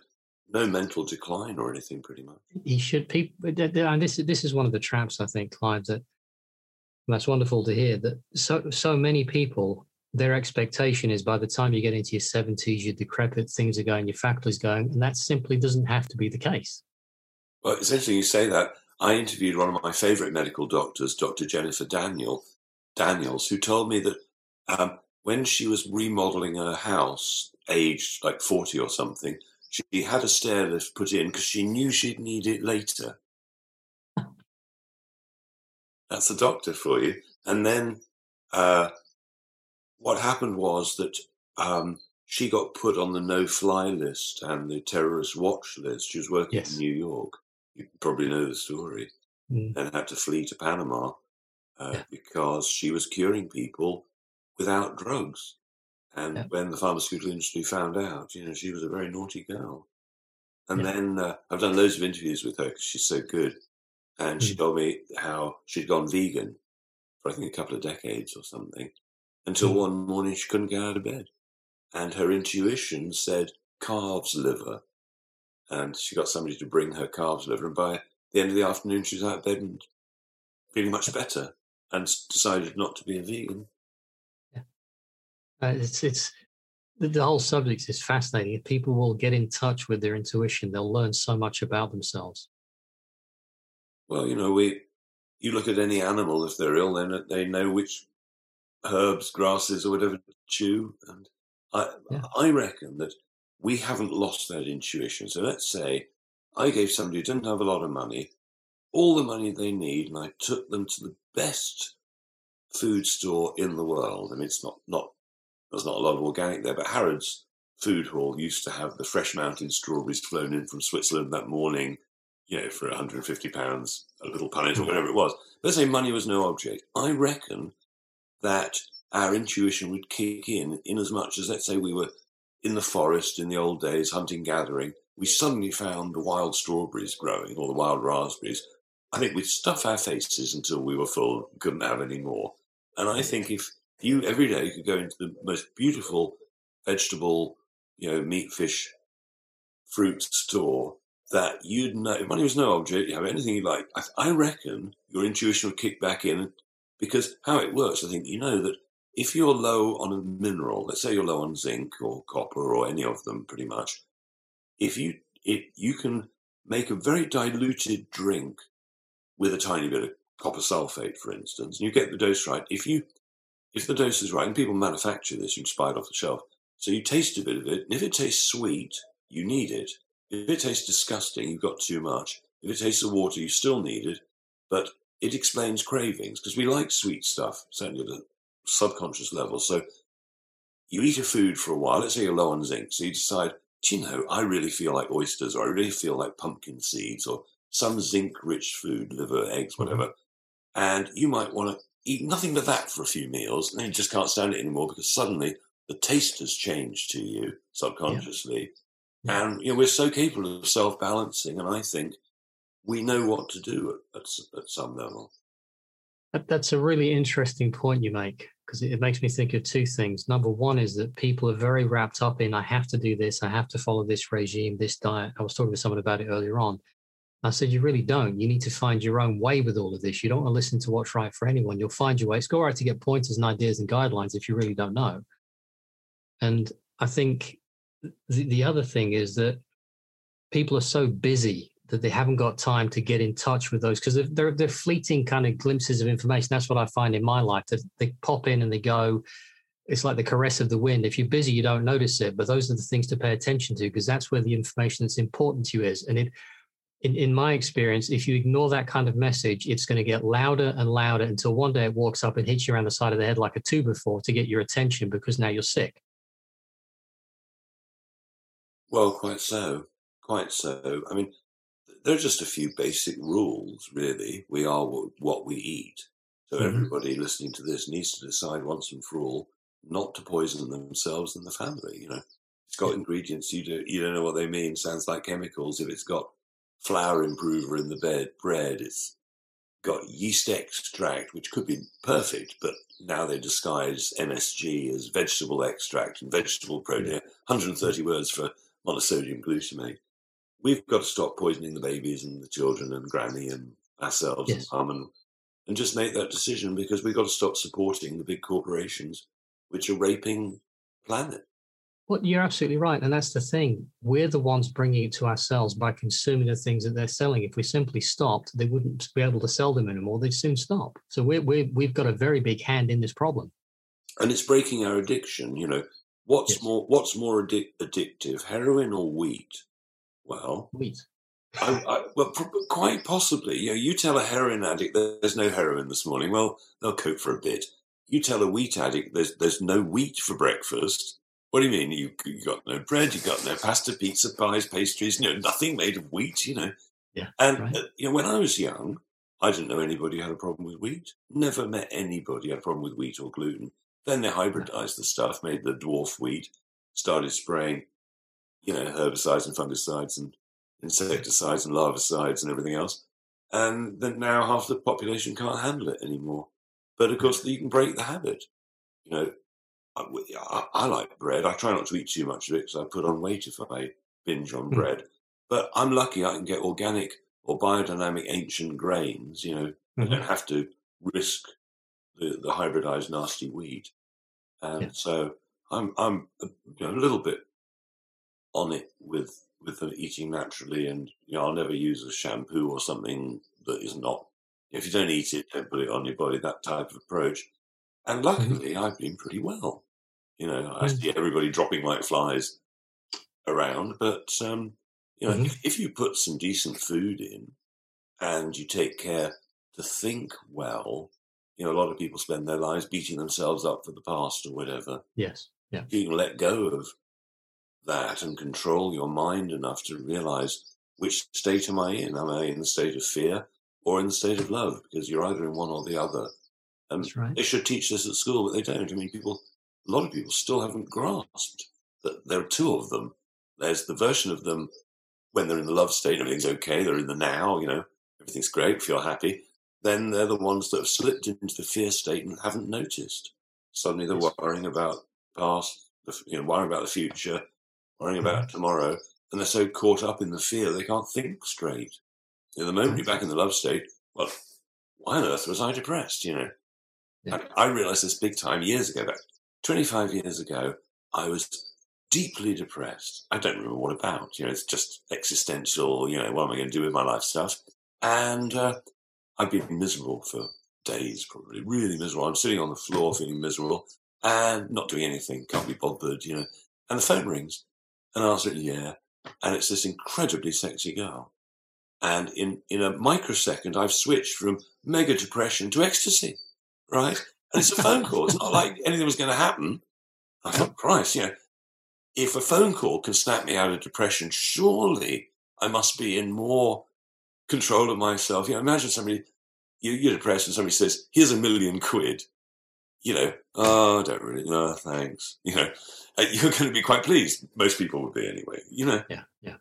Speaker 2: no mental decline or anything, pretty much.
Speaker 1: He should people, and this this is one of the traps I think, Clive. That that's wonderful to hear. That so so many people, their expectation is by the time you get into your seventies, you're decrepit, things are going, your faculty's going, and that simply doesn't have to be the case.
Speaker 2: Well, it's interesting you say that. I interviewed one of my favourite medical doctors, Dr. Jennifer Daniel Daniels, who told me that um, when she was remodeling her house, aged like forty or something, she had a stair lift put in because she knew she'd need it later. That's a doctor for you. And then uh, what happened was that um, she got put on the no-fly list and the terrorist watch list. She was working yes. in New York. You probably know the story. Mm. And had to flee to Panama uh, yeah. because she was curing people without drugs. And yeah. when the pharmaceutical industry found out, you know, she was a very naughty girl. And yeah. then uh, I've done loads of interviews with her because she's so good. And mm. she told me how she'd gone vegan for I think a couple of decades or something until mm. one morning she couldn't get out of bed. And her intuition said calves liver. And she got somebody to bring her calves liver. And by the end of the afternoon, she was out of bed and feeling much better and decided not to be a vegan.
Speaker 1: Yeah. Uh, it's, it's, the whole subject is fascinating. People will get in touch with their intuition, they'll learn so much about themselves.
Speaker 2: Well, you know, we you look at any animal if they're ill, then they know which herbs, grasses, or whatever to chew. And I yeah. I reckon that we haven't lost that intuition. So let's say I gave somebody who didn't have a lot of money all the money they need, and I took them to the best food store in the world. I mean, it's not not there's not a lot of organic there, but Harrods Food Hall used to have the fresh mountain strawberries flown in from Switzerland that morning, you know, for 150 pounds, a little punnet or hmm. whatever it was. Let's say money was no object. I reckon that our intuition would kick in, in as much as let's say we were in the forest in the old days, hunting, gathering. We suddenly found the wild strawberries growing or the wild raspberries. I think we'd stuff our faces until we were full, couldn't have any more. And I think if you every day could go into the most beautiful vegetable, you know, meat, fish, fruit store that you'd know money was no object, you have anything you like. I, I reckon your intuition would kick back in because how it works, I think you know that if you're low on a mineral, let's say you're low on zinc or copper or any of them, pretty much, if you you can make a very diluted drink with a tiny bit of copper sulfate, for instance, and you get the dose right. If you if the dose is right, and people manufacture this, you can buy it off the shelf. So you taste a bit of it, and if it tastes sweet, you need it. If it tastes disgusting, you've got too much. If it tastes of water, you still need it. But it explains cravings because we like sweet stuff, certainly at a subconscious level. So you eat a food for a while, let's say you're low on zinc, so you decide, do you know, I really feel like oysters, or I really feel like pumpkin seeds, or some zinc rich food, liver, eggs, mm-hmm. whatever. And you might want to eat nothing but that for a few meals, and then you just can't stand it anymore because suddenly the taste has changed to you subconsciously. Yeah. And you know, we're so capable of self balancing, and I think we know what to do at, at, at some level.
Speaker 1: That, that's a really interesting point you make because it, it makes me think of two things. Number one is that people are very wrapped up in, I have to do this, I have to follow this regime, this diet. I was talking to someone about it earlier on. I said, You really don't. You need to find your own way with all of this. You don't want to listen to what's right for anyone. You'll find your way. It's all right to get pointers and ideas and guidelines if you really don't know. And I think the, the other thing is that people are so busy that they haven't got time to get in touch with those because they're, they're, they're fleeting kind of glimpses of information. That's what I find in my life that they pop in and they go. It's like the caress of the wind. If you're busy, you don't notice it. But those are the things to pay attention to because that's where the information that's important to you is. And it in, in my experience, if you ignore that kind of message, it's going to get louder and louder until one day it walks up and hits you around the side of the head like a two before to get your attention because now you're sick.
Speaker 2: Well, quite so. Quite so. I mean, there are just a few basic rules, really. We are what we eat. So mm-hmm. everybody listening to this needs to decide once and for all not to poison themselves and the family. You know, it's got ingredients you don't you don't know what they mean. Sounds like chemicals. If it's got flour improver in the bed, bread. It's got yeast extract, which could be perfect, but now they disguise MSG as vegetable extract and vegetable protein. 130 words for monosodium glutamate. We've got to stop poisoning the babies and the children and granny and ourselves yes. and mum and, and just make that decision because we've got to stop supporting the big corporations which are raping planet.
Speaker 1: Well, you're absolutely right. And that's the thing. We're the ones bringing it to ourselves by consuming the things that they're selling. If we simply stopped, they wouldn't be able to sell them anymore. They'd soon stop. So we're, we're, we've got a very big hand in this problem.
Speaker 2: And it's breaking our addiction. You know, what's yes. more what's more addic- addictive, heroin or wheat? Well,
Speaker 1: wheat.
Speaker 2: I, I, well, quite possibly. You know, you tell a heroin addict there's no heroin this morning. Well, they'll cope for a bit. You tell a wheat addict there's there's no wheat for breakfast what do you mean? You you got no bread, you got no pasta, pizza, pies, pastries, you know, nothing made of wheat, you know.
Speaker 1: Yeah.
Speaker 2: And right. uh, you know, when I was young, I didn't know anybody who had a problem with wheat. Never met anybody who had a problem with wheat or gluten. Then they hybridized the stuff, made the dwarf wheat, started spraying, you know, herbicides and fungicides and insecticides and larvicides and everything else. And then now half the population can't handle it anymore. But of course, you can break the habit. You know, I, I, like bread. I try not to eat too much of it because I put on weight if I binge on mm. bread. But I'm lucky I can get organic or biodynamic ancient grains. You know, mm-hmm. I don't have to risk the, the hybridized nasty weed. And yeah. so I'm I'm a, you know, a little bit on it with with eating naturally, and you know I'll never use a shampoo or something that is not. If you don't eat it, don't put it on your body. That type of approach. And mm-hmm. luckily, I've been pretty well. You know, I see everybody dropping like flies around, but um, you know, mm-hmm. if, if, you put some decent food in and you take care to think well, you know, a lot of people spend their lives beating themselves up for the past or whatever.
Speaker 1: Yes, yeah.
Speaker 2: You can let go of that and control your mind enough to realize which state am I in? Am I in the state of fear or in the state of love? Because you're either in one or the other.
Speaker 1: Um, right.
Speaker 2: They should teach this at school, but they don't. I mean, people, a lot of people still haven't grasped that there are two of them. There's the version of them when they're in the love state, everything's okay, they're in the now, you know, everything's great, feel happy. Then they're the ones that have slipped into the fear state and haven't noticed. Suddenly they're worrying about the past, you know, worrying about the future, worrying about tomorrow, and they're so caught up in the fear they can't think straight. You know, the moment you're back in the love state, well, why on earth was I depressed? You know, yeah. I, I realized this big time years ago, but 25 years ago, I was deeply depressed. I don't remember what about. You know, it's just existential, you know, what am I going to do with my life stuff? And uh, I've been miserable for days, probably, really miserable. I'm sitting on the floor feeling miserable and not doing anything, can't be bothered, you know. And the phone rings and I answer it, yeah. And it's this incredibly sexy girl. And in, in a microsecond, I've switched from mega depression to ecstasy right? And it's a phone call. It's not like anything was going to happen. I thought, Christ, you know, if a phone call can snap me out of depression, surely I must be in more control of myself. You know, imagine somebody, you, are depressed and somebody says, here's a million quid. You know, oh, I don't really know, thanks. You know, uh, you're going to be quite pleased. Most people would be anyway, you know.
Speaker 1: Yeah, yeah.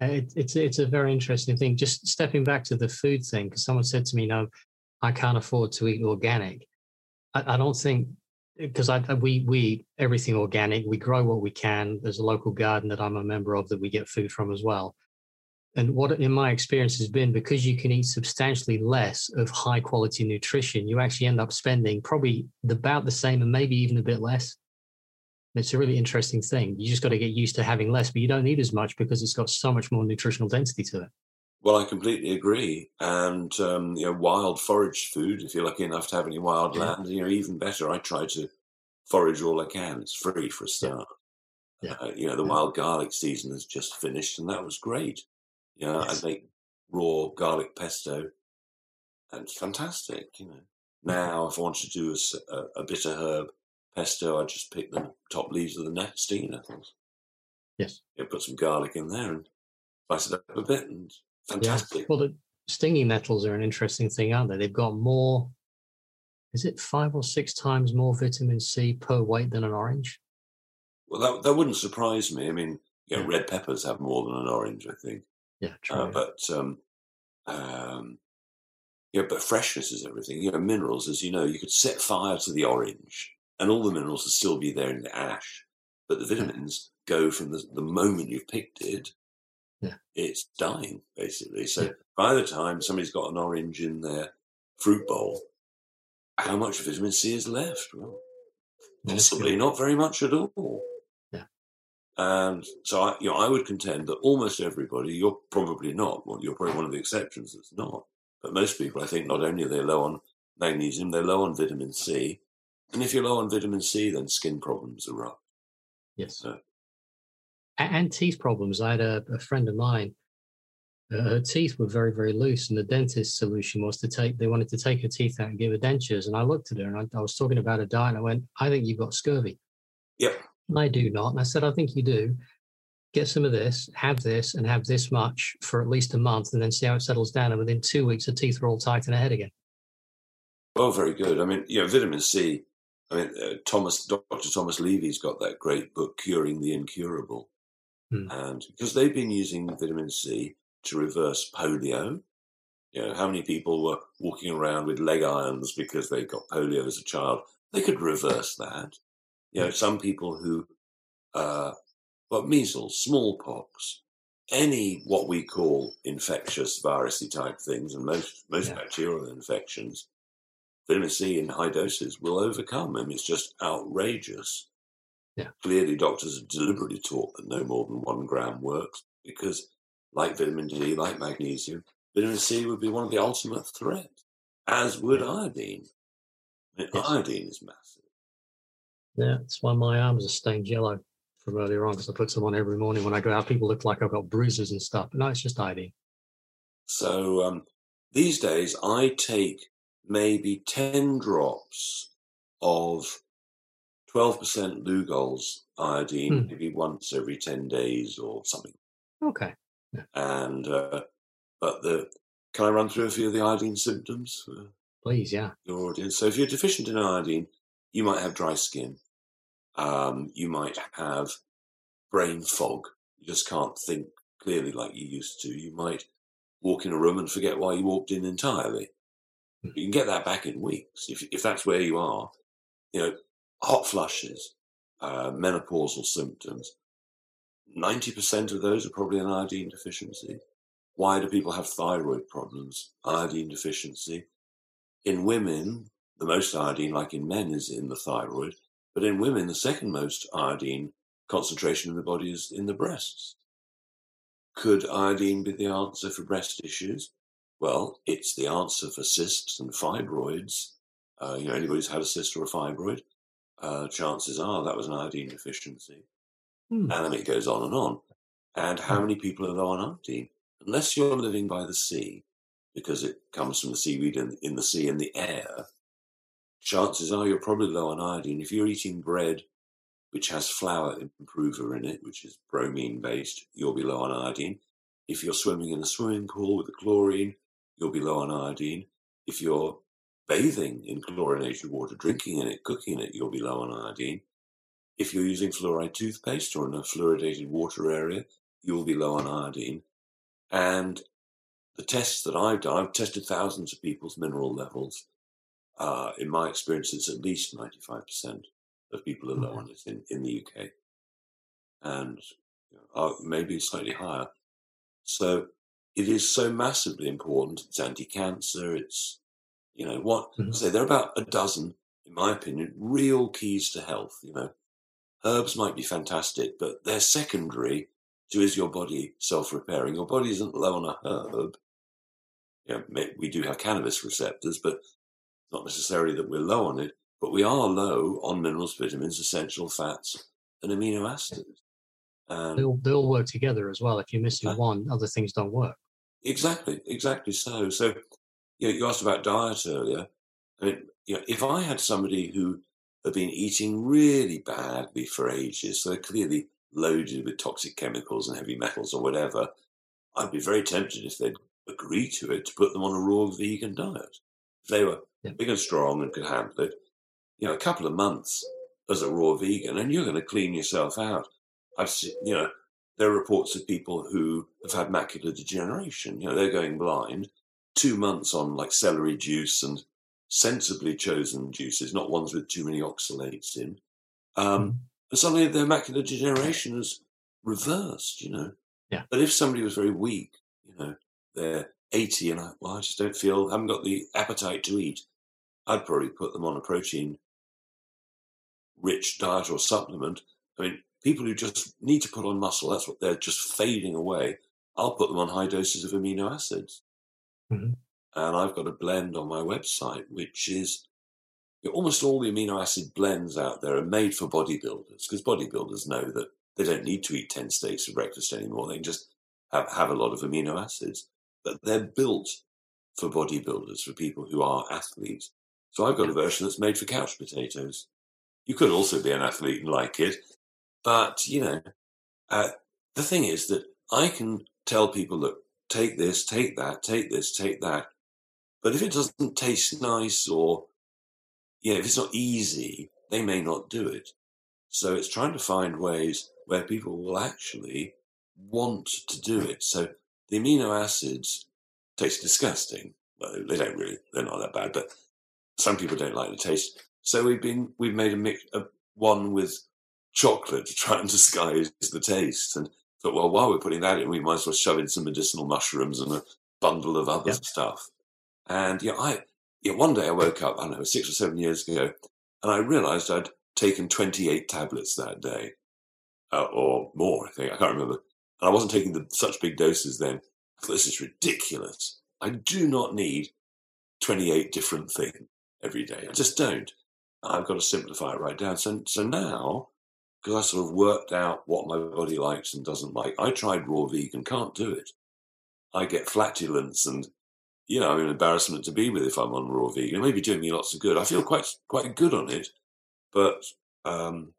Speaker 1: It, it's it's a very interesting thing. Just stepping back to the food thing, because someone said to me, "No, I can't afford to eat organic. I, I don't think because I, we we eat everything organic. We grow what we can. There's a local garden that I'm a member of that we get food from as well. And what in my experience has been because you can eat substantially less of high quality nutrition, you actually end up spending probably about the same and maybe even a bit less. it's a really interesting thing. You just got to get used to having less, but you don't need as much because it's got so much more nutritional density to it.
Speaker 2: Well, I completely agree. And um, you know, wild forage food. If you're lucky enough to have any wild yeah. land, you know, even better. I try to forage all I can. It's free for a start. Yeah. Uh, you know, the yeah. wild garlic season has just finished, and that was great. You know, yes. I make raw garlic pesto, and it's fantastic. You know, mm-hmm. now if I want to do a, a, a bitter herb pesto, I just pick the top leaves of the stinging nettles.
Speaker 1: Yes.
Speaker 2: You put some garlic in there and spice it up a bit, and Fantastic.
Speaker 1: Yeah. Well, the stinging nettles are an interesting thing, aren't they? They've got more. Is it five or six times more vitamin C per weight than an orange?
Speaker 2: Well, that that wouldn't surprise me. I mean, you know, red peppers have more than an orange, I think.
Speaker 1: Yeah, true.
Speaker 2: Uh, but um, um, yeah, but freshness is everything. You know, minerals, as you know, you could set fire to the orange, and all the minerals would still be there in the ash, but the vitamins yeah. go from the, the moment you've picked it
Speaker 1: yeah.
Speaker 2: it's dying basically. So yeah. by the time somebody's got an orange in their fruit bowl, how much vitamin C is left? Well, Possibly not very much at all. And so, I, you know, I would contend that almost everybody, you're probably not, well, you're probably one of the exceptions that's not, but most people, I think, not only are they low on magnesium, they're low on vitamin C. And if you're low on vitamin C, then skin problems erupt.
Speaker 1: Yes.
Speaker 2: So,
Speaker 1: and, and teeth problems. I had a, a friend of mine. Uh, her teeth were very, very loose, and the dentist's solution was to take. They wanted to take her teeth out and give her dentures. And I looked at her, and I, I was talking about a diet, and I went, "I think you've got scurvy."
Speaker 2: Yep.
Speaker 1: And I do not. And I said, "I think you do." Get some of this, have this, and have this much for at least a month, and then see how it settles down. And within two weeks, the teeth are all tight in her head again.
Speaker 2: Oh, very good. I mean, you know, vitamin C. I mean, uh, Thomas, Dr. Thomas Levy's got that great book, Curing the Incurable.
Speaker 1: Hmm.
Speaker 2: And because they've been using vitamin C to reverse polio, you know, how many people were walking around with leg irons because they got polio as a child? They could reverse that. You know, some people who, uh, got measles, smallpox, any what we call infectious virusy type things, and most most
Speaker 1: Yeah.
Speaker 2: bacterial infections, vitamin C in high doses will overcome. them. it's just outrageous.
Speaker 1: Yeah.
Speaker 2: Clearly, doctors have deliberately taught that no more than one gram works because, like vitamin D, like magnesium, vitamin C would be one of the ultimate threats, as would iodine. I mean,
Speaker 1: Yes.
Speaker 2: Iodine is massive.
Speaker 1: Yeah, that's why my arms are stained yellow from earlier on because I put some on every morning when I go out. People look like I've got bruises and stuff, no, it's just iodine.
Speaker 2: So um, these days, I take maybe 10 drops of 12% Lugol's iodine,
Speaker 1: Hmm.
Speaker 2: maybe once every 10 days or something.
Speaker 1: Okay.
Speaker 2: And, uh, but the, can I run through a few of the iodine symptoms
Speaker 1: Please, yeah.
Speaker 2: your audience? So if you're deficient in iodine, you might have dry skin. Um, you might have brain fog. You just can't think clearly like you used to. You might walk in a room and forget why you walked in entirely.
Speaker 1: Hmm.
Speaker 2: You can get that back in weeks if if that's where you are. You know, hot flushes, uh, menopausal symptoms. Ninety percent of those are probably an iodine deficiency. Why do people have thyroid problems? Iodine deficiency. In women, the most iodine, like in men, is in the thyroid. But in women, the second most iodine concentration in the body is in the breasts. Could iodine be the answer for breast issues? Well, it's the answer for cysts and fibroids. Uh, you know, anybody who's had a cyst or a fibroid, uh, chances are that was an iodine deficiency.
Speaker 1: Hmm.
Speaker 2: And then it goes on and on. And how many people are low on iodine? Unless you're living by the sea, because it comes from the seaweed in, in the sea and the air, chances are you're probably low on iodine. If you're eating bread which has flour improver in it, which is bromine based, you'll be low on iodine. If you're swimming in a swimming pool with the chlorine, you'll be low on iodine. If you're bathing in chlorinated water, drinking in it, cooking in it, you'll be low on iodine. If you're using fluoride toothpaste or in a fluoridated water area, you'll be low on iodine. And the tests that I've done, I've tested thousands of people's mineral levels. Uh, in my experience, it's at least 95% of people are low on it in, in the UK. And you know, uh, maybe slightly higher. So it is so massively important. It's anti-cancer. It's, you know, what,
Speaker 1: Mhm.
Speaker 2: say there are about a dozen, in my opinion, real keys to health, you know. Herbs might be fantastic, but they're secondary to is your body self-repairing. Your body isn't low on a herb. You know, we do have cannabis receptors, but not necessarily that we're low on it, but we are low on minerals, vitamins, essential fats, and amino acids. And
Speaker 1: They all, they all work together as well. If you're missing one, other things don't work.
Speaker 2: Exactly, exactly so. So, you, know, you asked about diet earlier. I mean, you know, if I had somebody who had been eating really badly for ages, so they're clearly loaded with toxic chemicals and heavy metals or whatever, I'd be very tempted if they'd agree to it to put them on a raw vegan diet. If they were
Speaker 1: Yeah.
Speaker 2: big and strong and could handle it, you know, a couple of months as a raw vegan, and you're going to clean yourself out. I've seen, you know, there are reports of people who have had macular degeneration. You know, they're going blind. Two months on like celery juice and sensibly chosen juices, not ones with too many oxalates in. Um,
Speaker 1: Mhm.
Speaker 2: and suddenly their macular degeneration is reversed, you know.
Speaker 1: Yeah.
Speaker 2: But if somebody was very weak, you know, they're 80 and I, well, I just don't feel, I haven't got the appetite to eat, I'd probably put them on a protein rich diet or supplement. I mean, people who just need to put on muscle, that's what they're just fading away. I'll put them on high doses of amino acids.
Speaker 1: Mhm.
Speaker 2: And I've got a blend on my website, which is almost all the amino acid blends out there are made for bodybuilders because bodybuilders know that they don't need to eat 10 steaks for breakfast anymore. They can just have, have a lot of amino acids. But they're built for bodybuilders, for people who are athletes. So I've got a version that's made for couch potatoes. You could also be an athlete and like it. But, you know, uh, the thing is that I can tell people, look, take this, take that, take this, take that. But if it doesn't taste nice or, you know, if it's not easy, they may not do it. So it's trying to find ways where people will actually want to do it. So the amino acids taste disgusting. Well, they don't really, they're not that bad, but some people don't like the taste. So we've been, we've made a mix, a, one with chocolate to try and disguise the taste. And thought, well, while we're putting that in, we might as well shove in some medicinal mushrooms and a bundle of other stuff. And yeah, I, yeah, one day I woke up, I don't know, six or seven years ago, and I realized I'd taken 28 tablets that day, uh, or more, I think. I can't remember. And I wasn't taking the, such big doses then. This is ridiculous. I do not need 28 different things every day. I just don't. I've got to simplify it right down. So, so now, because I sort of worked out what my body likes and doesn't like, I tried raw vegan, can't do it. I get flatulence and, you know, I'm an embarrassment to be with if I'm on raw vegan. It may be doing me lots of good. I feel quite quite good on it, but um,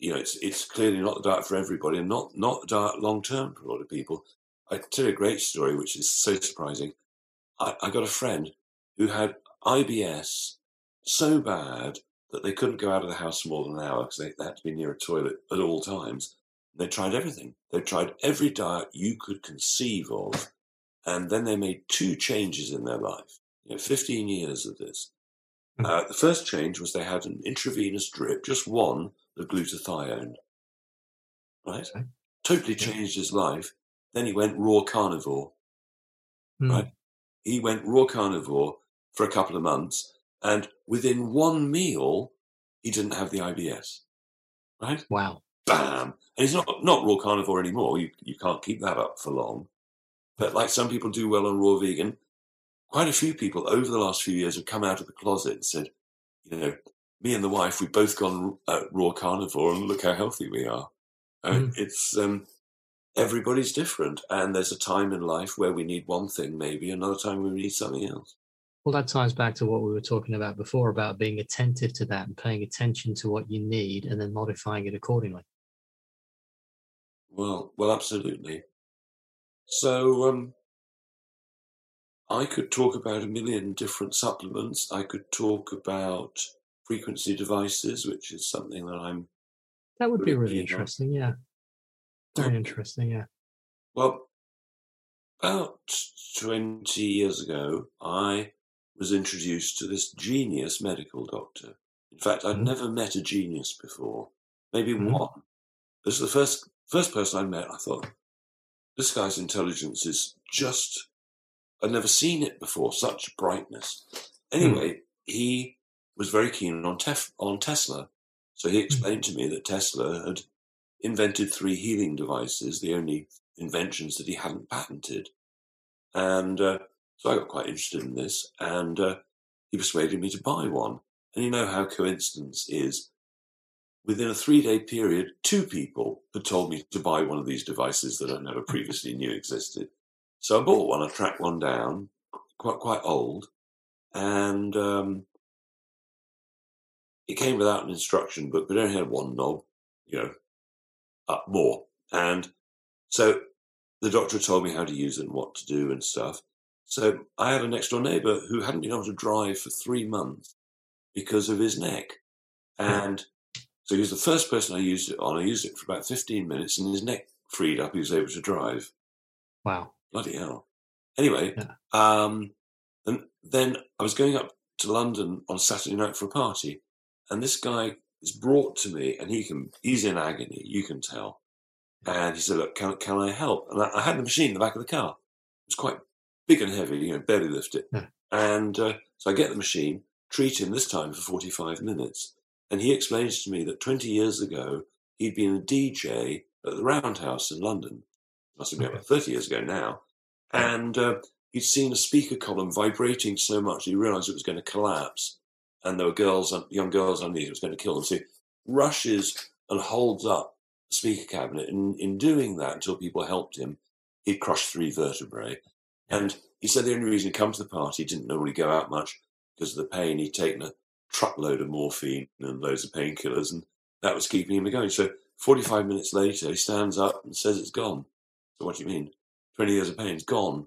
Speaker 2: you know, it's it's clearly not the diet for everybody, and not not the diet long term for a lot of people. I tell you a great story, which is so surprising. I, I got a friend who had IBS so bad that they couldn't go out of the house for more than an hour because they, they had to be near a toilet at all times. They tried everything. They tried every diet you could conceive of, and then they made two changes in their life. You know, 15 years of this.
Speaker 1: Hmm.
Speaker 2: Uh, the first change was they had an intravenous drip, just one, of glutathione. Right?
Speaker 1: Okay.
Speaker 2: Totally changed his life. Then he went raw carnivore.
Speaker 1: Mm.
Speaker 2: Right. He went raw carnivore for a couple of months, and within one meal, he didn't have the IBS. Right?
Speaker 1: Wow.
Speaker 2: Bam! And he's not not raw carnivore anymore. You you can't keep that up for long. But like some people do well on raw vegan, quite a few people over the last few years have come out of the closet and said, you know, me and the wife, we've both gone uh, raw carnivore, and look how healthy we are. Uh,
Speaker 1: Mm.
Speaker 2: It's um, everybody's different, and there's a time in life where we need one thing, maybe another time we need something else.
Speaker 1: Well, that ties back to what we were talking about before about being attentive to that and paying attention to what you need and then modifying it accordingly.
Speaker 2: Well, well, absolutely. So, um, I could talk about a million different supplements. I could talk about frequency devices, which is something that I'm
Speaker 1: That would be
Speaker 2: Really keen on.
Speaker 1: interesting. Yeah. Very interesting. Yeah.
Speaker 2: Well, about 20 years ago, I was introduced to this genius medical doctor. In fact, I'd
Speaker 1: Mhm.
Speaker 2: never met a genius before, maybe
Speaker 1: Mhm.
Speaker 2: one. This is the first first person I met. I thought, this guy's intelligence is just, I'd never seen it before, such brightness. Anyway, he was very keen on, tef- on Tesla. So he explained to me that Tesla had invented three healing devices, the only inventions that he hadn't patented. And uh, so I got quite interested in this, and uh, he persuaded me to buy one. And you know how coincidence is. Within a three day period, two people had told me to buy one of these devices that I never previously knew existed. So I bought one, I tracked one down, quite, quite old, and um, it came without an instruction book, but it only had one knob, you know, up more. And so the doctor told me how to use it and what to do and stuff. So I had a next door neighbor who hadn't been able to drive for three months because of his neck. And so he was the first person I used it on. I used it for about 15 minutes and his neck freed up. He was able to drive.
Speaker 1: Wow.
Speaker 2: Bloody hell. Anyway,
Speaker 1: Yeah.
Speaker 2: um, and then I was going up to London on Saturday night for a party, and this guy is brought to me, and he can he's in agony, you can tell. And he said, "Look, can can I help?" And I, I had the machine in the back of the car. It was quite big and heavy, you know, barely lift it.
Speaker 1: Yeah.
Speaker 2: And uh, so I get the machine, treat him this time for forty five minutes, And he explains to me that 20 years ago, he'd been a DJ at the Roundhouse in London. Must have been about 30 years ago now. And uh, he'd seen a speaker column vibrating so much he realized it was going to collapse. And there were girls, young girls underneath, it was going to kill them. So he rushes and holds up the speaker cabinet. And in doing that, until people helped him, he'd crushed three vertebrae. And he said the only reason he'd come to the party, he didn't normally go out much because of the pain. He'd taken a truckload of morphine and loads of painkillers, and that was keeping him going. So 45 minutes later, he stands up and says it's gone. So what do you mean? 20 years of pain's gone.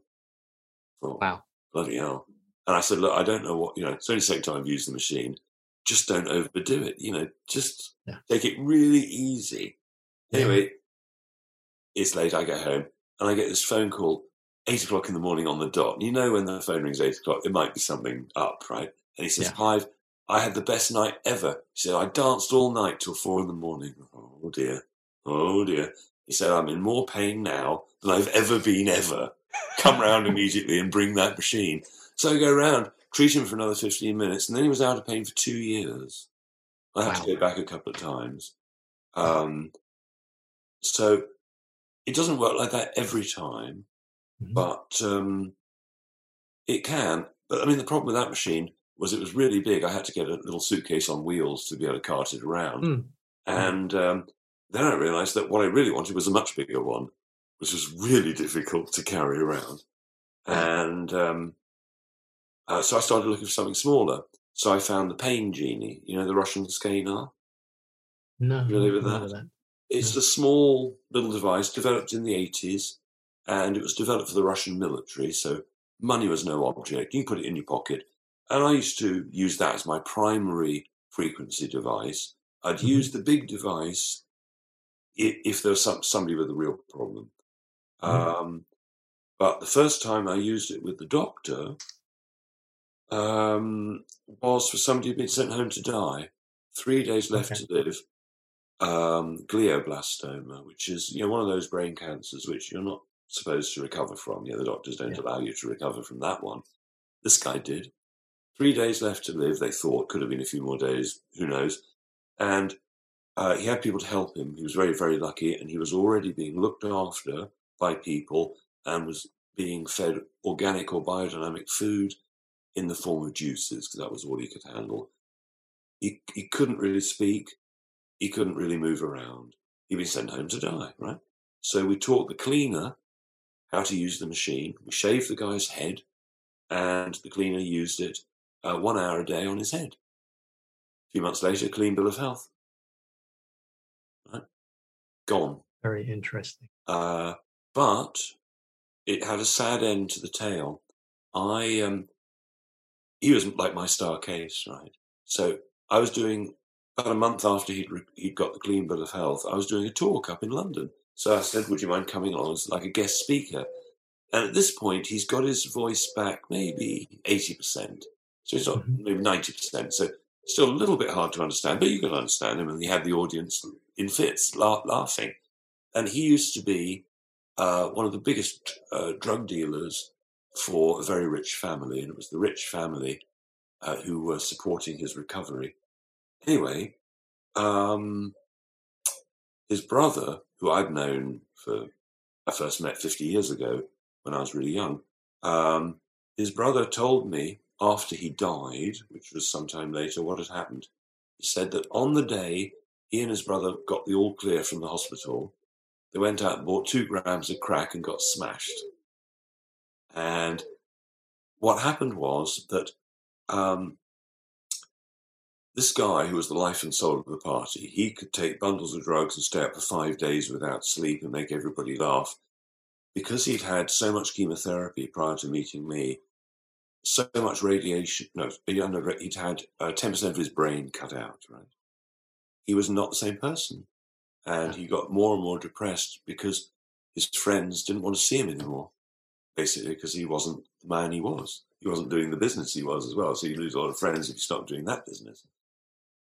Speaker 1: Thought, wow.
Speaker 2: Bloody hell. And I said, look, I don't know what, you know, it's only the second time I've used the machine. Just don't overdo it. You know, just yeah. take it really easy. Anyway, it's late. I get home and I get this phone call, eight o'clock in the morning on the dot. And you know, when the phone rings eight o'clock, it might be something up, right? And he says, yeah. Clive, I had the best night ever. He said, I danced all night till four in the morning. Oh dear. Oh dear. He said, I'm in more pain now than I've ever been ever. Come round immediately and bring that machine. So I go round, treat him for another 15 minutes, and then he was out of pain for two years. I had wow. to go back a couple of times. Um, so it doesn't work like that every time, mm-hmm. but um, it can. But I mean, the problem with that machine was it was really big. I had to get a little suitcase on wheels to be able to cart it around. Mm. And um, then I realized that what I really wanted was a much bigger one, which was really difficult to carry around. And um, uh, so I started looking for something smaller. So I found the Pain Genie, you know, the Russian SCENAR.
Speaker 1: No,
Speaker 2: really with that? that? It's no. a small little device developed in the 80s, and it was developed for the Russian military. So money was no object. You put it in your pocket. And I used to use that as my primary frequency device. I'd mm-hmm. use the big device if there was some, somebody with a real problem. Mm. Um, but the first time I used it with the doctor um, was for somebody who'd been sent home to die. Three days left okay. to live. Um, glioblastoma, which is you know one of those brain cancers which you're not supposed to recover from. Yeah, the doctors don't yeah. allow you to recover from that one. This guy did. Three days left to live. They thought could have been a few more days. Who knows? And uh, he had people to help him. He was very, very lucky, and he was already being looked after by people and was being fed organic or biodynamic food in the form of juices because that was all he could handle. He, he couldn't really speak. He couldn't really move around. He'd been sent home to die, right? So we taught the cleaner how to use the machine. We shaved the guy's head, and the cleaner used it uh, one hour a day on his head. A few months later, clean bill of health Right? gone.
Speaker 1: Very interesting.
Speaker 2: Uh, but it had a sad end to the tale. I um, he was like my star case, right? So I was doing about a month after he'd re- he'd got the clean bill of health. I was doing a talk up in London. So I said, "Would you mind coming along as like a guest speaker?" And at this point, he's got his voice back maybe eighty percent. So he's not mm-hmm. maybe ninety percent. So still a little bit hard to understand, but you can understand him. And he had the audience in fits, la- laughing. And he used to be uh, one of the biggest uh, drug dealers for a very rich family. And it was the rich family uh, who were supporting his recovery. Anyway, um, his brother, who I'd known for, I first met 50 years ago when I was really young, um, his brother told me after he died, which was sometime later, what had happened. He said that on the day he and his brother got the all clear from the hospital, they went out and bought two grams of crack and got smashed. And what happened was that um, this guy, who was the life and soul of the party, he could take bundles of drugs and stay up for five days without sleep and make everybody laugh. Because he'd had so much chemotherapy prior to meeting me, so much radiation. No, he'd had uh, 10% of his brain cut out, right? He was not the same person. And he got more and more depressed because his friends didn't want to see him anymore, basically, because he wasn't the man he was. He wasn't doing the business he was as well. So you lose a lot of friends if you stop doing that business.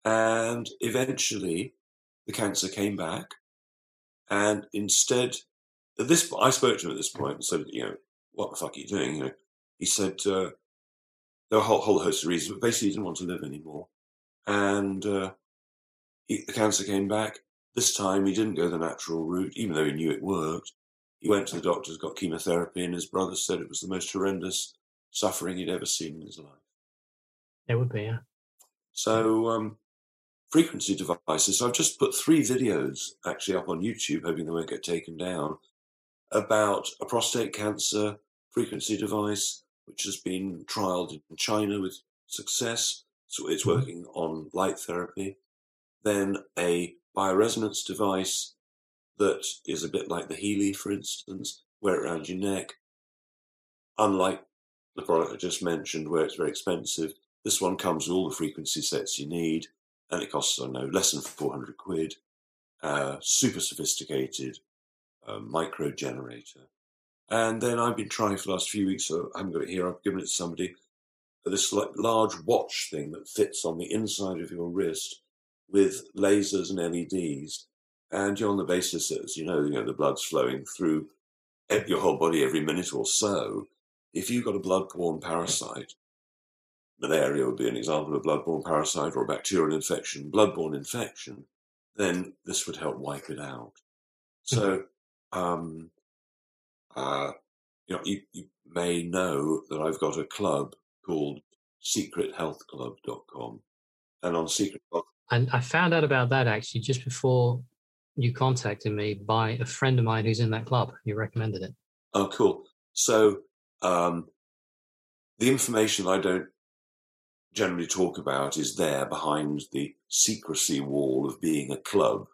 Speaker 2: And eventually, the cancer came back. And instead, at this, I spoke to him at this point and said, you know, what the fuck are you doing? You know, he said, uh, there were a whole, whole host of reasons, but basically he didn't want to live anymore. And uh, he, the cancer came back. This time he didn't go the natural route, even though he knew it worked. He went to the doctors, got chemotherapy, and his brother said it was the most horrendous suffering he'd ever seen in his life.
Speaker 1: It would be, yeah.
Speaker 2: So, um, frequency devices. So I've just put three videos actually up on YouTube, hoping they won't get taken down, about a prostate cancer frequency device, which has been trialed in China with success. So it's
Speaker 1: Mm-hmm.
Speaker 2: working on light therapy. Then a bioresonance device that is a bit like the Healy, for instance, wear it around your neck. Unlike the product I just mentioned, where it's very expensive, this one comes with all the frequency sets you need, and it costs, I know, less than 400 quid. Uh, super sophisticated uh, micro generator. And then I've been trying for the last few weeks, so I haven't got it here, I've given it to somebody, this like large watch thing that fits on the inside of your wrist with lasers and LEDs. And you're on the basis as you know, you know, the blood's flowing through your whole body every minute or so. If you've got a blood-borne parasite, malaria would be an example of a blood-borne parasite or a bacterial infection, blood-borne infection, then this would help wipe it out. So, um, uh, you know, you, you may know that I've got a club called secrethealthclub.com. And on Secret
Speaker 1: And I found out about that actually just before you contacted me by a friend of mine who's in that club. You recommended it.
Speaker 2: oh, cool. So, um, the information I don't generally talk about is there behind the secrecy wall of being a club.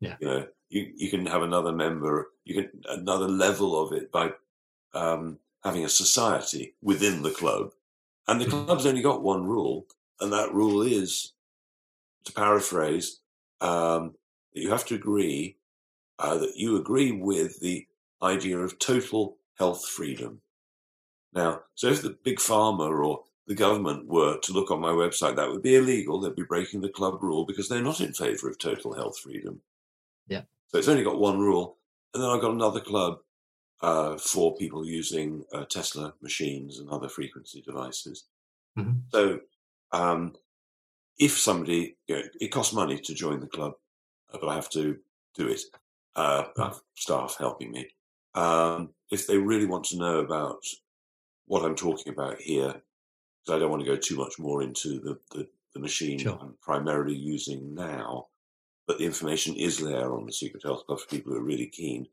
Speaker 1: Yeah.
Speaker 2: You know, you, you can have another member, you can another level of it by um, having a society within the club. And the
Speaker 1: Mhm.
Speaker 2: club's only got one rule, and that rule is, to paraphrase, um, that you have to agree uh, that you agree with the idea of total health freedom. Now, so if the big pharma or the government were to look on my website, that would be illegal. They'd be breaking the club rule because they're not in favor of total health freedom.
Speaker 1: Yeah.
Speaker 2: So it's only got one rule. And then I've got another club uh, for people using uh, Tesla machines and other frequency devices.
Speaker 1: Mhm.
Speaker 2: So um, if somebody, you know, it costs money to join the club, but I have to do it. Uh, I have staff helping me. Um, if they really want to know about what I'm talking about here, because I don't want to go too much more into the, the, the machine
Speaker 1: Sure.
Speaker 2: I'm primarily using now, but the information is there on the Secret Health Club for people who are really keen.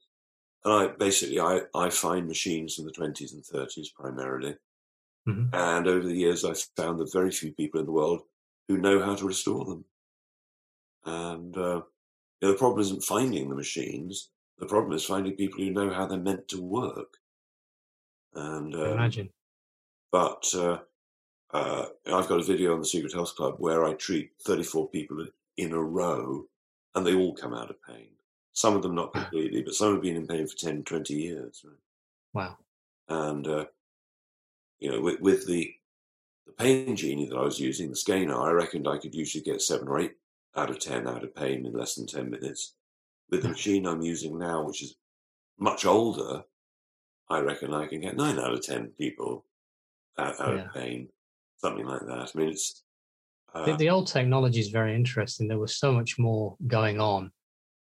Speaker 2: And I basically I, I find machines in the 20s and 30s primarily.
Speaker 1: Mhm.
Speaker 2: And over the years, I've found that very few people in the world who know how to restore them. And uh, you know, the problem isn't finding the machines. The problem is finding people who know how they're meant to work. And um,
Speaker 1: imagine.
Speaker 2: but uh, uh, I've got a video on the Secret Health Club where I treat 34 people in a row and they all come out of pain. Some of them not completely, but some have been in pain for 10, 20 years. Right?
Speaker 1: Wow.
Speaker 2: And, uh, you know, with, with the, the pain genie that I was using, the SCENAR, I reckoned I could usually get seven or eight out of 10 out of pain in less than 10 minutes. With the machine I'm using now, which is much older, I reckon I can get nine out of 10 people out, out
Speaker 1: Yeah.
Speaker 2: of pain, something like that. I mean, it's,
Speaker 1: The,
Speaker 2: uh,
Speaker 1: the old technology is very interesting. There was so much more going on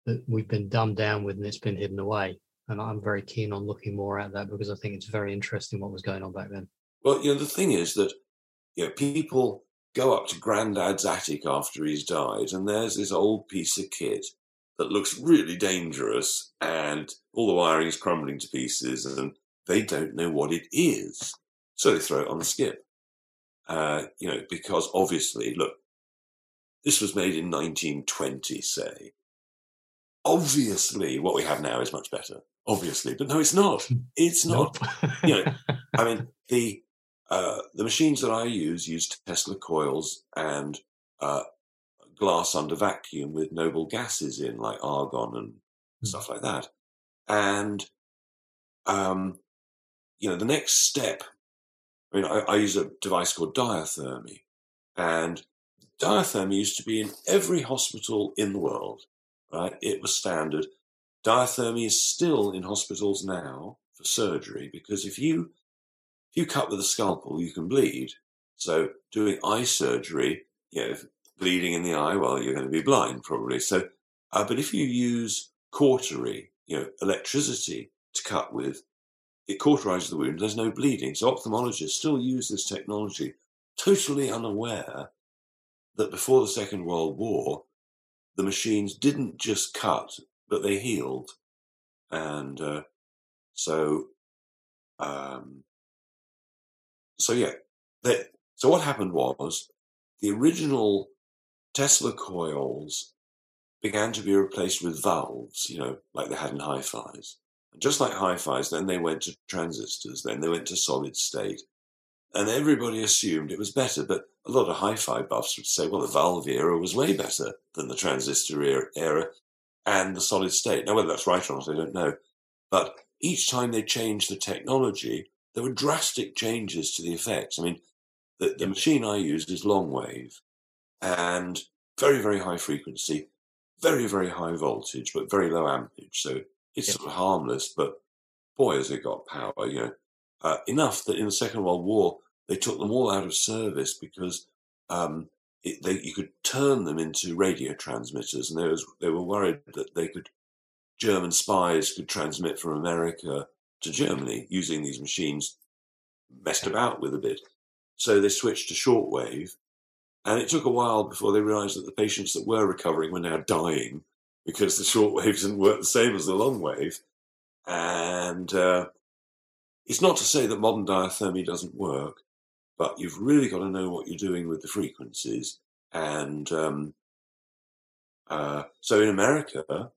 Speaker 1: that we've been dumbed down with and it's been hidden away. And I'm very keen on looking more at that because I think it's very interesting what was going on back then.
Speaker 2: well, you know, the thing is that, you know, people go up to Grandad's attic after he's died, and there's this old piece of kit that looks really dangerous, and all the wiring is crumbling to pieces, and they don't know what it is. So they throw it on the skip. Uh, you know, because obviously, look, this was made in 1920, say. Obviously, what we have now is much better. Obviously, but no, it's not. It's not.
Speaker 1: Nope.
Speaker 2: you know, I mean, the uh, the machines that I use use Tesla coils and uh, glass under vacuum with noble gases in, like argon and
Speaker 1: Mm.
Speaker 2: stuff like that. And um, you know, the next step. I mean, I, I use a device called diathermy, and diathermy used to be in every hospital in the world. Right, it was standard. Diathermy is still in hospitals now for surgery because if you if you cut with a scalpel, you can bleed. So doing eye surgery, you know, bleeding in the eye, well, you're going to be blind probably. So, uh, but if you use cautery, you know, electricity to cut with, it cauterizes the wound. There's no bleeding. So ophthalmologists still use this technology, totally unaware that before the Second World War, the machines didn't just cut, but they healed. And uh, so, um, so yeah. So what happened was the original Tesla coils began to be replaced with valves, you know, like they had in hi-fis. And just like hi-fis, then they went to transistors, then they went to solid state. And everybody assumed it was better, but a lot of hi-fi buffs would say, well, the valve era was way better than the transistor era and the solid state. Now, whether that's right or not, I don't know. But each time they changed the technology, there were drastic changes to the effects. I mean, the, the machine I used is long wave and very, very high frequency, very, very high voltage, but very low amperage. So it's sort of harmless, but boy, has it got power, you know. Uh, enough that in the Second World War, they took them all out of service because um, it, they, you could turn them into radio transmitters, and they, was, they were worried that they could German spies could transmit from America to Germany using these machines, messed about with a bit. So they switched to shortwave, and it took a while before they realised that the patients that were recovering were now dying because the shortwave didn't work the same as the long wave. And uh, it's not to say that modern diathermy doesn't work, but you've really got to know what you're doing with the frequencies. And um, uh, so in America,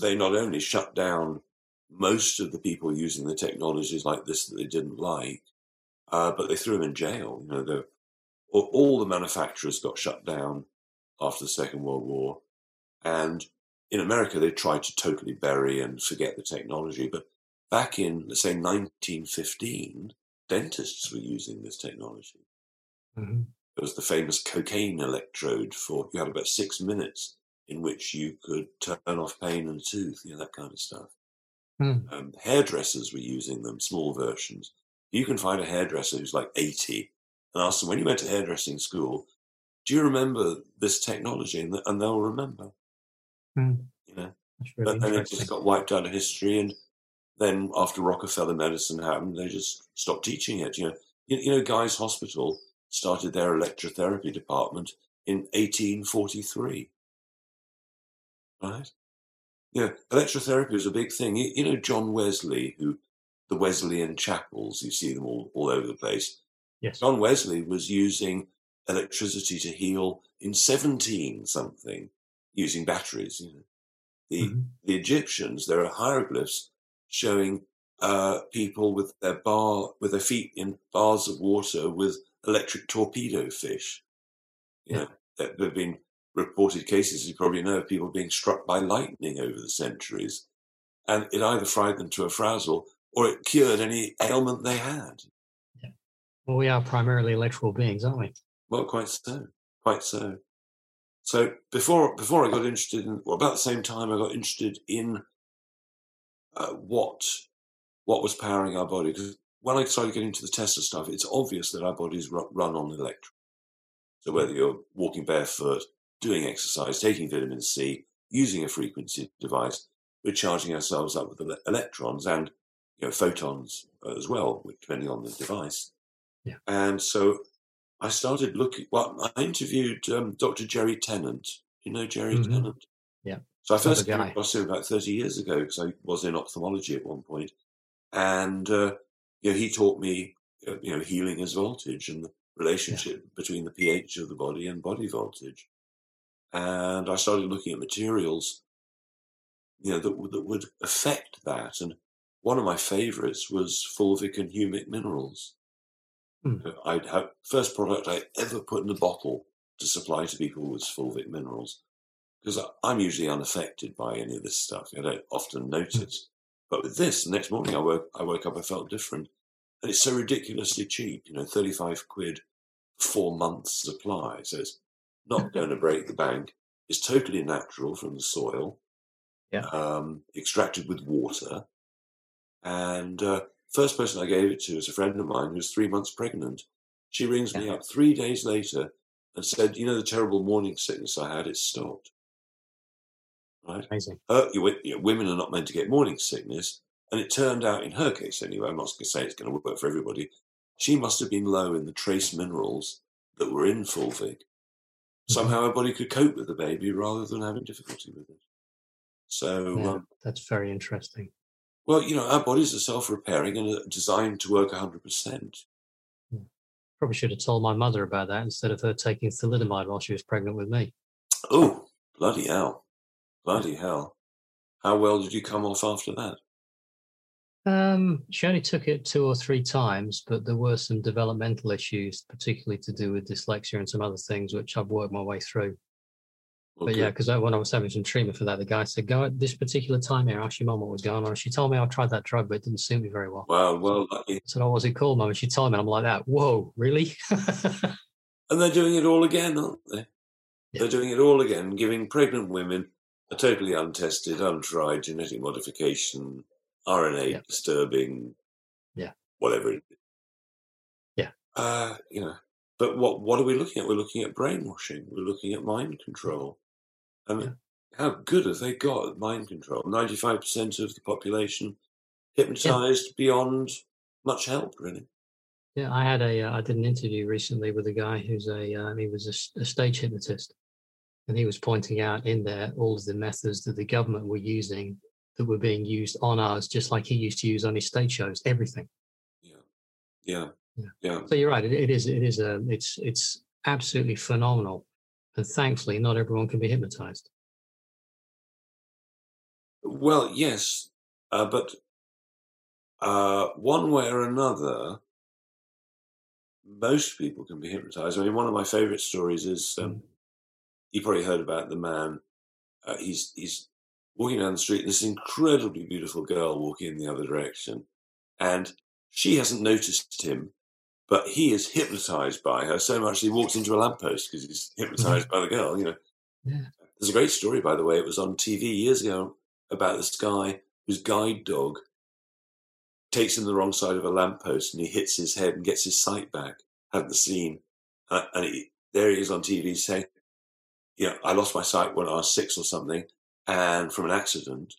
Speaker 2: they not only shut down most of the people using the technologies like this that they didn't like, uh, but they threw them in jail. You know, the, all the manufacturers got shut down after the Second World War, and in America they tried to totally bury and forget the technology. But back in, let's say, 1915, dentists were using this technology. Mm-hmm. There was the famous cocaine electrode for you had about six minutes in which you could turn off pain and tooth, you know, that kind of stuff. Mm. Um, hairdressers were using them, small versions. You can find a hairdresser who's like 80 and ask them, when you went to hairdressing school, do you remember this technology? And, and they'll remember. Mm. You know, really but then it just got wiped out of history. And then after Rockefeller medicine happened, they just stopped teaching it. You know, you, you know, Guy's Hospital started their electrotherapy department in 1843. Right? Yeah, electrotherapy was a big thing. You, you know, John Wesley, who the Wesleyan chapels, you see them all, all over the place.
Speaker 1: Yes.
Speaker 2: John Wesley was using electricity to heal in 17 something using batteries. You know. The, mm-hmm. the Egyptians, there are hieroglyphs showing uh, people with their bar, with their feet in bars of water with electric torpedo fish. You yeah. know, there have been reported cases, you probably know, of people being struck by lightning over the centuries. And it either fried them to a frazzle or it cured any ailment they had.
Speaker 1: Yeah. Well, we are primarily electrical beings, aren't we?
Speaker 2: Well, quite so. Quite so. So before before I got interested in, well, about the same time I got interested in uh, what what was powering our body. Because when I started getting into the Tesla stuff, it's obvious that our bodies run on electric. So whether you're walking barefoot, doing exercise, taking vitamin C, using a frequency device, we're charging ourselves up with electrons and you know, photons as well, depending on the device.
Speaker 1: Yeah.
Speaker 2: And so I started looking. Well, I interviewed um, Dr. Jerry Tennant. You know Jerry mm-hmm. Tennant?
Speaker 1: Yeah.
Speaker 2: So I first came across him about 30 years ago because I was in ophthalmology at one point. And, uh, you know, he taught me, uh, you know, healing as voltage and the relationship yeah. between the pH of the body and body voltage. And I started looking at materials, you know, that, that would affect that. And one of my favorites was fulvic and humic minerals. Mm. I'd have, first product I ever put in a bottle to supply to people was fulvic minerals because I'm usually unaffected by any of this stuff. I don't often hmm. notice. But with this, the next morning I woke, I woke up, I felt different. And it's so ridiculously cheap, you know, 35 quid, four months supply. So it's not going to break the bank. It's totally natural from the soil.
Speaker 1: Yeah.
Speaker 2: Um, extracted with water. And uh, first person I gave it to is a friend of mine who's three months pregnant. She rings yeah. me up three days later and said, "You know the terrible morning sickness I had. It stopped." Right?
Speaker 1: Amazing.
Speaker 2: Uh, you, you know, women are not meant to get morning sickness, and it turned out, in her case anyway, I'm not going to say it's going to work for everybody. She must have been low in the trace minerals that were in
Speaker 1: Fulvic.
Speaker 2: Somehow her body could cope with the baby rather than having difficulty with it. So,
Speaker 1: Yeah,
Speaker 2: um,
Speaker 1: that's very interesting.
Speaker 2: well, you know, our bodies are self-repairing and are designed to work 100%.
Speaker 1: Probably should have told my mother about that instead of her taking thalidomide while she was pregnant with me.
Speaker 2: Oh, bloody hell. Bloody hell. How well did you come off after that?
Speaker 1: Um, she only took it two or three times, but there were some developmental issues, particularly to do with dyslexia and some other things, which I've worked my way through.
Speaker 2: Well,
Speaker 1: But yeah, because when I was having some treatment for that, the guy said, "Go at this particular time here. Ask your mum what was going on." She told me I tried that drug, but it didn't suit me very well.
Speaker 2: Wow, well, lucky.
Speaker 1: I said, "Oh, what's it called, mum?" And she told me, and I'm like that. Whoa, really?
Speaker 2: And they're doing it all again, aren't they?
Speaker 1: Yeah.
Speaker 2: They're doing it all again, giving pregnant women a totally untested, untried genetic modification, RNA
Speaker 1: Yeah.
Speaker 2: disturbing,
Speaker 1: Yeah.
Speaker 2: whatever it is.
Speaker 1: Yeah.
Speaker 2: Uh, you know, but what what are we looking at? We're looking at brainwashing. We're looking at mind control. I mean, how good have they got at mind control? Ninety-five percent of the population hypnotized beyond much help, really.
Speaker 1: Yeah, I had a, uh, I did an interview recently with a guy who's a, uh, he was a stage hypnotist, and he was pointing out in there all of the methods that the government were using that were being used on us, just like he used to use on his stage shows. Everything.
Speaker 2: Yeah, yeah,
Speaker 1: Yeah.
Speaker 2: yeah.
Speaker 1: So you're right. It, it is, it is a, it's, it's absolutely phenomenal, and thankfully, not everyone can be hypnotized.
Speaker 2: Well, yes, uh, but uh, one way or another, most people can be hypnotized. I mean, one of my favorite stories is um, you probably heard about the man. Uh, he's he's walking down the street, and this incredibly beautiful girl walking in the other direction, and she hasn't noticed him, but he is hypnotized by her so much he walks into a lamppost because he's hypnotized by the girl. You know,
Speaker 1: Yeah.
Speaker 2: there's a great story, by the way. It was on TV years ago about this guy whose guide dog takes him the wrong side of a lamppost and he hits his head and gets his sight back. Hadn't seen, uh, and he, there he is on TV saying, "You know, I lost my sight when I was six or something, and from an accident,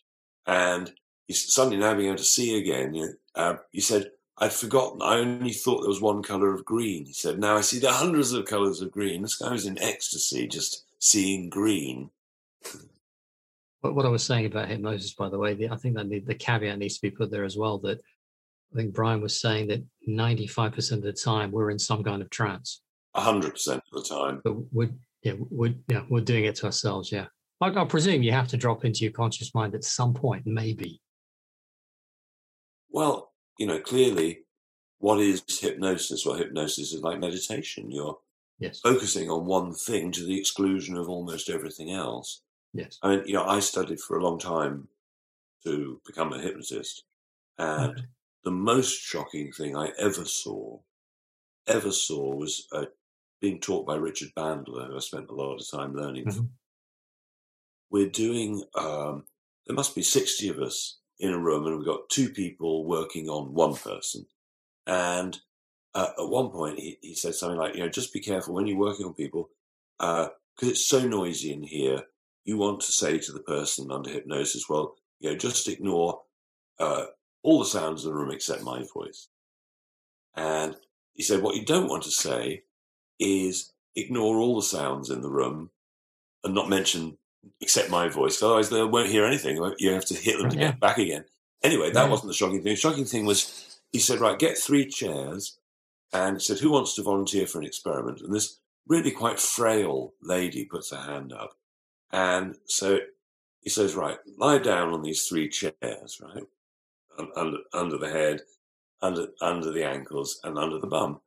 Speaker 2: and he's suddenly now being able to see again." You know, uh, he said. I'd forgotten. I only thought there was one color of green. He said, "Now I see there are hundreds of colors of green." This guy was in ecstasy, just seeing green.
Speaker 1: What, what I was saying about hypnosis, by the way, the, I think that the, the caveat needs to be put there as well. That I think Brian was saying that 95% of the time we're in some kind of trance,
Speaker 2: A hundred percent of the time.
Speaker 1: but we're yeah we're yeah we're doing it to ourselves. Yeah, I, I presume you have to drop into your conscious mind at some point, maybe.
Speaker 2: Well, you know, clearly, what is hypnosis? Well, hypnosis is like meditation. You're
Speaker 1: Yes,
Speaker 2: focusing on one thing to the exclusion of almost everything else.
Speaker 1: yes.
Speaker 2: I mean, you know, I studied for a long time to become a hypnotist, and
Speaker 1: Okay.
Speaker 2: the most shocking thing I ever saw, ever saw, was uh, being taught by Richard Bandler, who I spent a lot of time learning. from. We're doing. Um, there must be sixty of us in a room, and we've got two people working on one person. And uh, at one point, he, he said something like, "You know, just be careful when you're working on people, because it's so noisy in here. You want to say to the person under hypnosis, well, you know, just ignore uh, all the sounds in the room except my voice." And he said, "What you don't want to say is ignore all the sounds in the room and not mention except my voice. Otherwise, they won't hear anything. You have to hit them to
Speaker 1: Yeah.
Speaker 2: get back again. Anyway, that
Speaker 1: Yeah.
Speaker 2: wasn't the shocking thing. The shocking thing was he said, right, get three chairs. And said, who wants to volunteer for an experiment? And this really quite frail lady puts her hand up. And so he says, right, lie down on these three chairs, right? Under, under the head, under, under the ankles, and under the bum.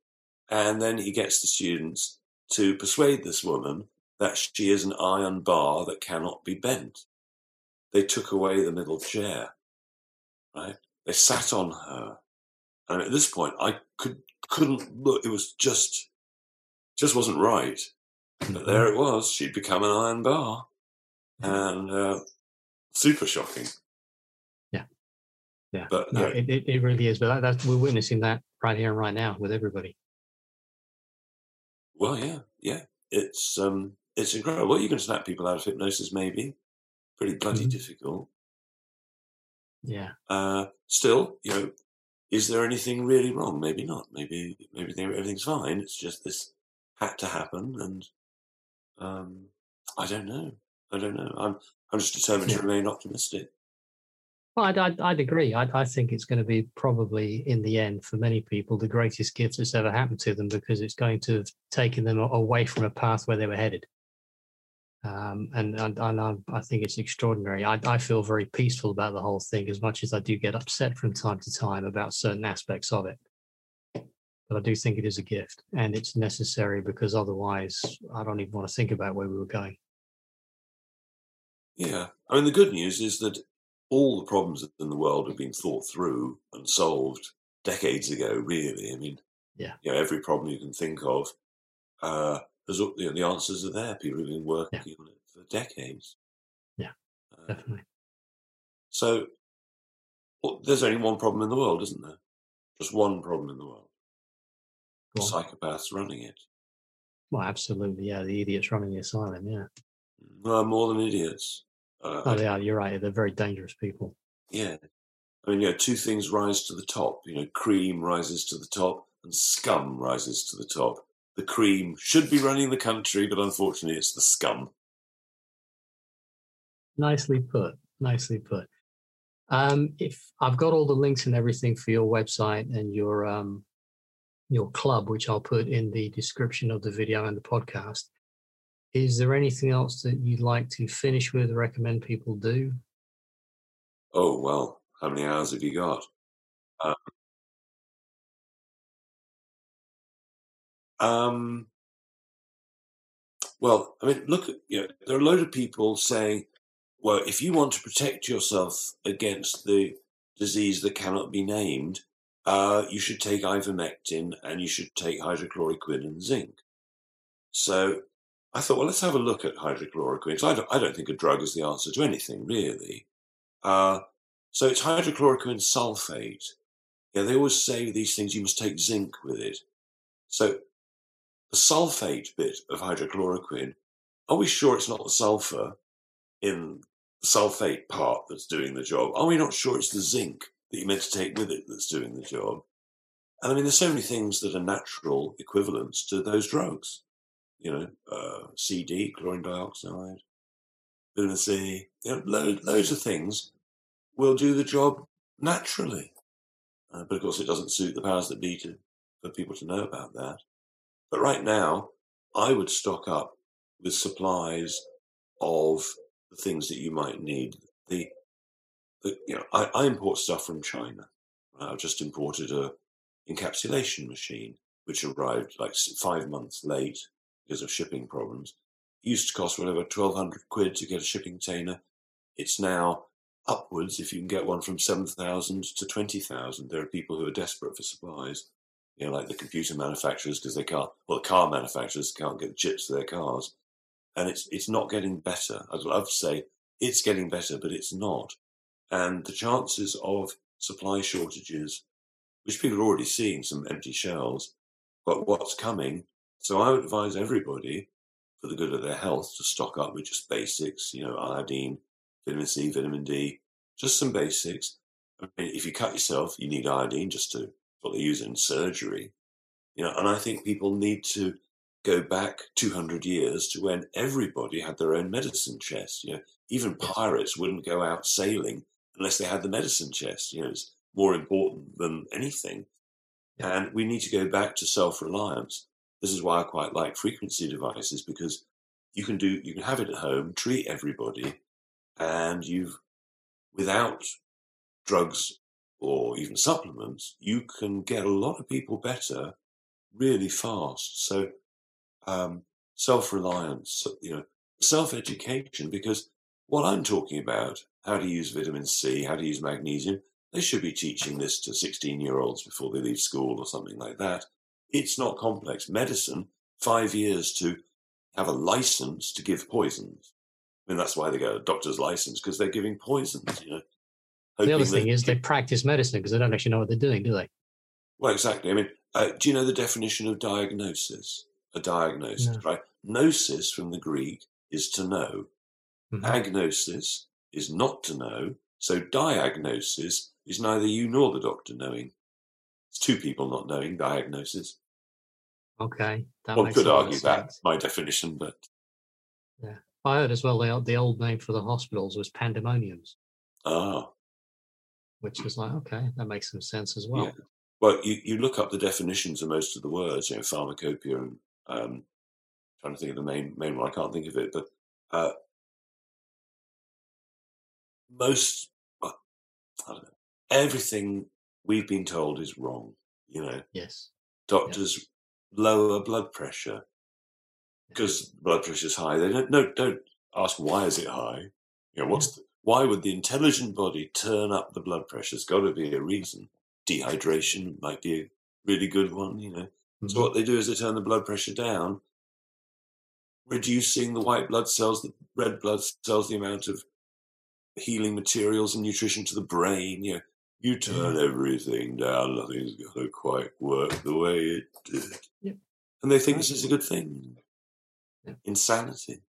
Speaker 2: And then he gets the students to persuade this woman that she is an iron bar that cannot be bent. They took away the middle chair, right? They sat on her. And at this point, I could, couldn't look. It was just, just wasn't right. But there it was. She'd become an iron bar. And, uh, super shocking.
Speaker 1: Yeah, Yeah.
Speaker 2: But,
Speaker 1: no,
Speaker 2: yeah.
Speaker 1: it, it, it really is. But that, we're witnessing that right here and right now with everybody.
Speaker 2: Well, yeah, yeah. it's um, it's incredible. You can snap people out of hypnosis, maybe. Pretty bloody
Speaker 1: Mhm.
Speaker 2: difficult.
Speaker 1: Yeah.
Speaker 2: Uh, still, you know, is there anything really wrong? Maybe not. Maybe maybe everything's fine. It's just this had to happen, and um, I don't know. I don't know. I'm I'm just determined
Speaker 1: Yeah.
Speaker 2: to remain optimistic.
Speaker 1: Well, I'd, I'd, I'd agree. I, I think it's going to be probably, in the end, for many people, the greatest gift that's ever happened to them because it's going to have taken them away from a path where they were headed. Um, and and, and I, I think it's extraordinary. I, I feel very peaceful about the whole thing, as much as I do get upset from time to time about certain aspects of it. But I do think it is a gift, and it's necessary because otherwise, I don't even want to think about where we were going.
Speaker 2: Yeah. I mean, the good news is that all the problems in the world have been thought through and solved decades ago, really. I mean,
Speaker 1: Yeah.
Speaker 2: you know, every problem you can think of, uh, there's, you know, the answers are there. People have been working on it for decades.
Speaker 1: Yeah,
Speaker 2: Uh,
Speaker 1: Definitely.
Speaker 2: so well, there's only one problem in the world, isn't there? Just one problem in the world. Psychopaths running it.
Speaker 1: Well, absolutely. Yeah, the idiots running the asylum. Yeah.
Speaker 2: No, more than idiots. Uh,
Speaker 1: Oh, they are. You're right. They're very dangerous people.
Speaker 2: Yeah. I mean, you know, two things rise to the top. You know, cream rises to the top and scum rises to the top. The cream should be running the country, but unfortunately it's the scum.
Speaker 1: Nicely put. Nicely put. Um, if I've got all the links and everything for your website and your um, your club, which I'll put in the description of the video and the podcast, is there anything else that you'd like to finish with? Recommend people do?
Speaker 2: Oh, well, how many hours have you got? Um, um, well, I mean, look, you know, there are a load of people saying, well, if you want to protect yourself against the disease that cannot be named, uh, you should take ivermectin and you should take hydrochloroquine and zinc. So I thought, well, let's have a look at hydrochloroquine. So I don't, I don't think a drug is the answer to anything, really. Uh, so it's hydrochloroquine sulfate. Yeah, they always say these things, you must take zinc with it. So the sulfate bit of hydrochloroquine, are we sure it's not the sulfur in the sulfate part that's doing the job? Are we not sure it's the zinc that you meant to take with it that's doing the job? And I mean, there's so many things that are natural equivalents to those drugs. You know, uh, CD, chlorine dioxide, C, you know, lo- loads of things will do the job naturally. Uh, but of course, it doesn't suit the powers that be to, for people to know about that. But right now, I would stock up with supplies of the things that you might need. The, the you know, I, I import stuff from China. Uh, I've just imported a encapsulation machine, which arrived like five months late because of shipping problems. It used to cost whatever twelve hundred quid to get a shipping container. It's now upwards if you can get one from seven thousand to twenty thousand. There are people who are desperate for supplies you know, like the computer manufacturers because they can't, well, the car manufacturers can't get chips for their cars, and it's it's not getting better. I'd love to say it's getting better, but it's not. And the chances of supply shortages, which people are already seeing some empty shelves, but what's coming. So I would advise everybody, for the good of their health, to stock up with just basics. You know, iodine, vitamin C, vitamin D, just some basics. I mean, if you cut yourself, you need iodine just to what they use in surgery. You know, and I think people need to go back 200 years to when everybody had their own medicine chest. You know, even pirates wouldn't go out sailing unless they had the medicine chest. You know, it's more important than anything. And we need to go back to self-reliance. This is why I quite like frequency devices because you can do, you can have it at home, treat everybody, and you've, without drugs or even supplements, you can get a lot of people better really fast. So, um, self-reliance, you know, self-education, because what I'm talking about, how to use vitamin C, how to use magnesium, they should be teaching this to 16 year olds before they leave school or something like that. It's not complex. Medicine, five years to have a license to give poisons. I mean, that's why they get a doctor's license because they're giving poisons, you know.
Speaker 1: The other thing is they practice medicine because they don't actually know what they're doing, do they?
Speaker 2: Well, exactly. I mean, uh, do you know the definition of diagnosis? A diagnosis,
Speaker 1: No.
Speaker 2: right? gnosis from the Greek is to know.
Speaker 1: Mhm.
Speaker 2: Agnosis is not to know. So diagnosis is neither you nor the doctor knowing. It's two people not knowing diagnosis.
Speaker 1: Okay,
Speaker 2: One could
Speaker 1: a lot of
Speaker 2: argue that, my definition, but Yeah.
Speaker 1: I heard as well the, the old name for the hospitals was pandemoniums,
Speaker 2: ah,
Speaker 1: which was like, okay, that makes some sense as well.
Speaker 2: Yeah. Well, you, you look up the definitions of most of the words, you know, pharmacopoeia and um, trying to think of the main main one. I can't think of it, but uh, most, well, I don't know, everything we've been told is wrong. You know,
Speaker 1: Yes.
Speaker 2: doctors lower blood pressure because blood pressure is high. They don't no, don't ask why is it high. You know, what's the, why would the intelligent body turn up the blood pressure? There's got to be a reason. Dehydration might be a really good one. You know, so
Speaker 1: Mhm.
Speaker 2: what they do is they turn the blood pressure down, reducing the white blood cells, the red blood cells, the amount of healing materials and nutrition to the brain. You know, you turn everything down, nothing's going to quite work the way it did.
Speaker 1: Yep.
Speaker 2: And they think this is a good thing.
Speaker 1: Yep.
Speaker 2: Insanity.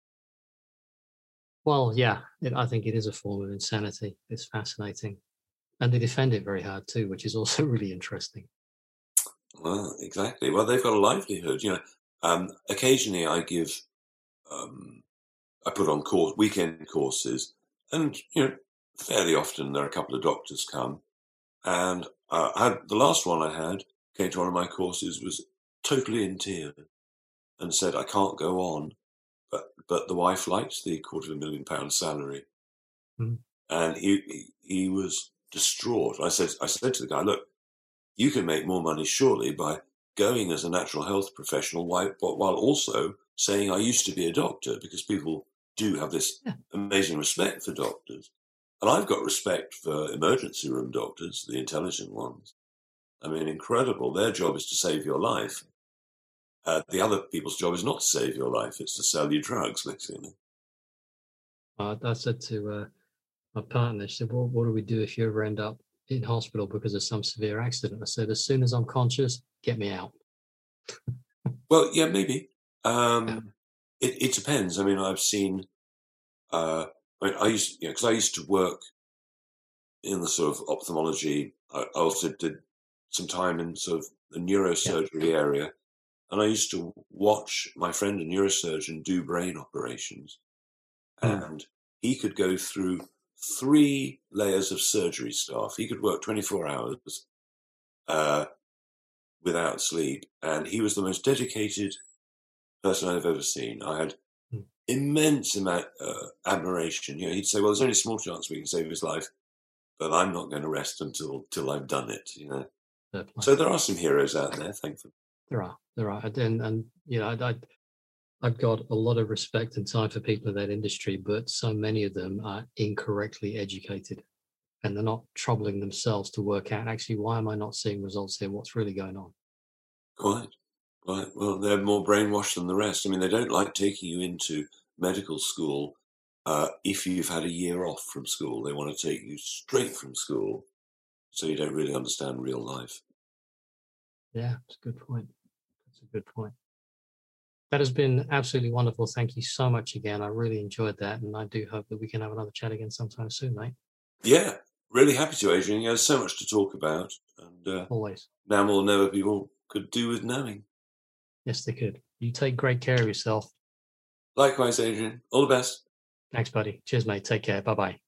Speaker 1: Well, yeah, it, I think it is a form of insanity. It's fascinating. And they defend it very hard too, which is also really interesting.
Speaker 2: Well, exactly. Well, they've got a livelihood. You know, um, occasionally I give, um, I put on course, weekend courses, and you know, fairly often there are a couple of doctors come, and uh, I had the last one I had came to one of my courses was totally in tears and said, "I can't go on," but the wife liked the quarter of a million pound salary,
Speaker 1: Mhm.
Speaker 2: and he, he he was distraught. I said I said to the guy, "Look, you can make more money surely by going as a natural health professional while, while also saying I used to be a doctor because people do have this
Speaker 1: Yeah.
Speaker 2: amazing respect for doctors. And I've got respect for emergency room doctors, the intelligent ones. I mean, incredible. Their job is to save your life. Uh, the other people's job is not to save your life, it's to sell you drugs, basically.
Speaker 1: Uh, I said to uh, my partner, she said, well, what do we do if you ever end up in hospital because of some severe accident? I said, as soon as I'm conscious, get me out.
Speaker 2: Well, yeah, maybe.
Speaker 1: Yeah.
Speaker 2: Um, it, it depends. I mean, I've seen. Uh, I, mean, I used, you know, because I used to work in the sort of ophthalmology. I, I also did some time in sort of the neurosurgery area, and I used to watch my friend, a neurosurgeon, do brain operations,
Speaker 1: Hmm.
Speaker 2: and he could go through three layers of surgery staff. He could work twenty four hours. Uh, without sleep, and he was the most dedicated person I've ever seen. I had
Speaker 1: Hmm.
Speaker 2: immense amount, uh, admiration. You know, he'd say, "Well, there's only a small chance we can save his life, but I'm not going to rest until till I've done it." You know, so there are some heroes out there, thankfully.
Speaker 1: There are, there are, and and you know, I, I I've got a lot of respect and time for people in that industry, but so many of them are incorrectly educated, and they're not troubling themselves to work out actually why am I not seeing results here? What's really going on?
Speaker 2: Quite, quite. Well, they're more brainwashed than the rest. I mean, they don't like taking you into medical school uh, if you've had a year off from school. They want to take you straight from school, so you don't really understand real life.
Speaker 1: Yeah, it's a good point. That's a good point. That has been absolutely wonderful. Thank you so much again. I really enjoyed that, and I do hope that we can have another chat again sometime soon, mate.
Speaker 2: Yeah, really happy to, Adrian. There's so much to talk about, and uh,
Speaker 1: Always.
Speaker 2: now more than ever, people could do with knowing.
Speaker 1: Yes, they could. You take great care of yourself.
Speaker 2: Likewise, Adrian. All the best.
Speaker 1: Thanks, buddy. Cheers, mate. Take care. Bye bye.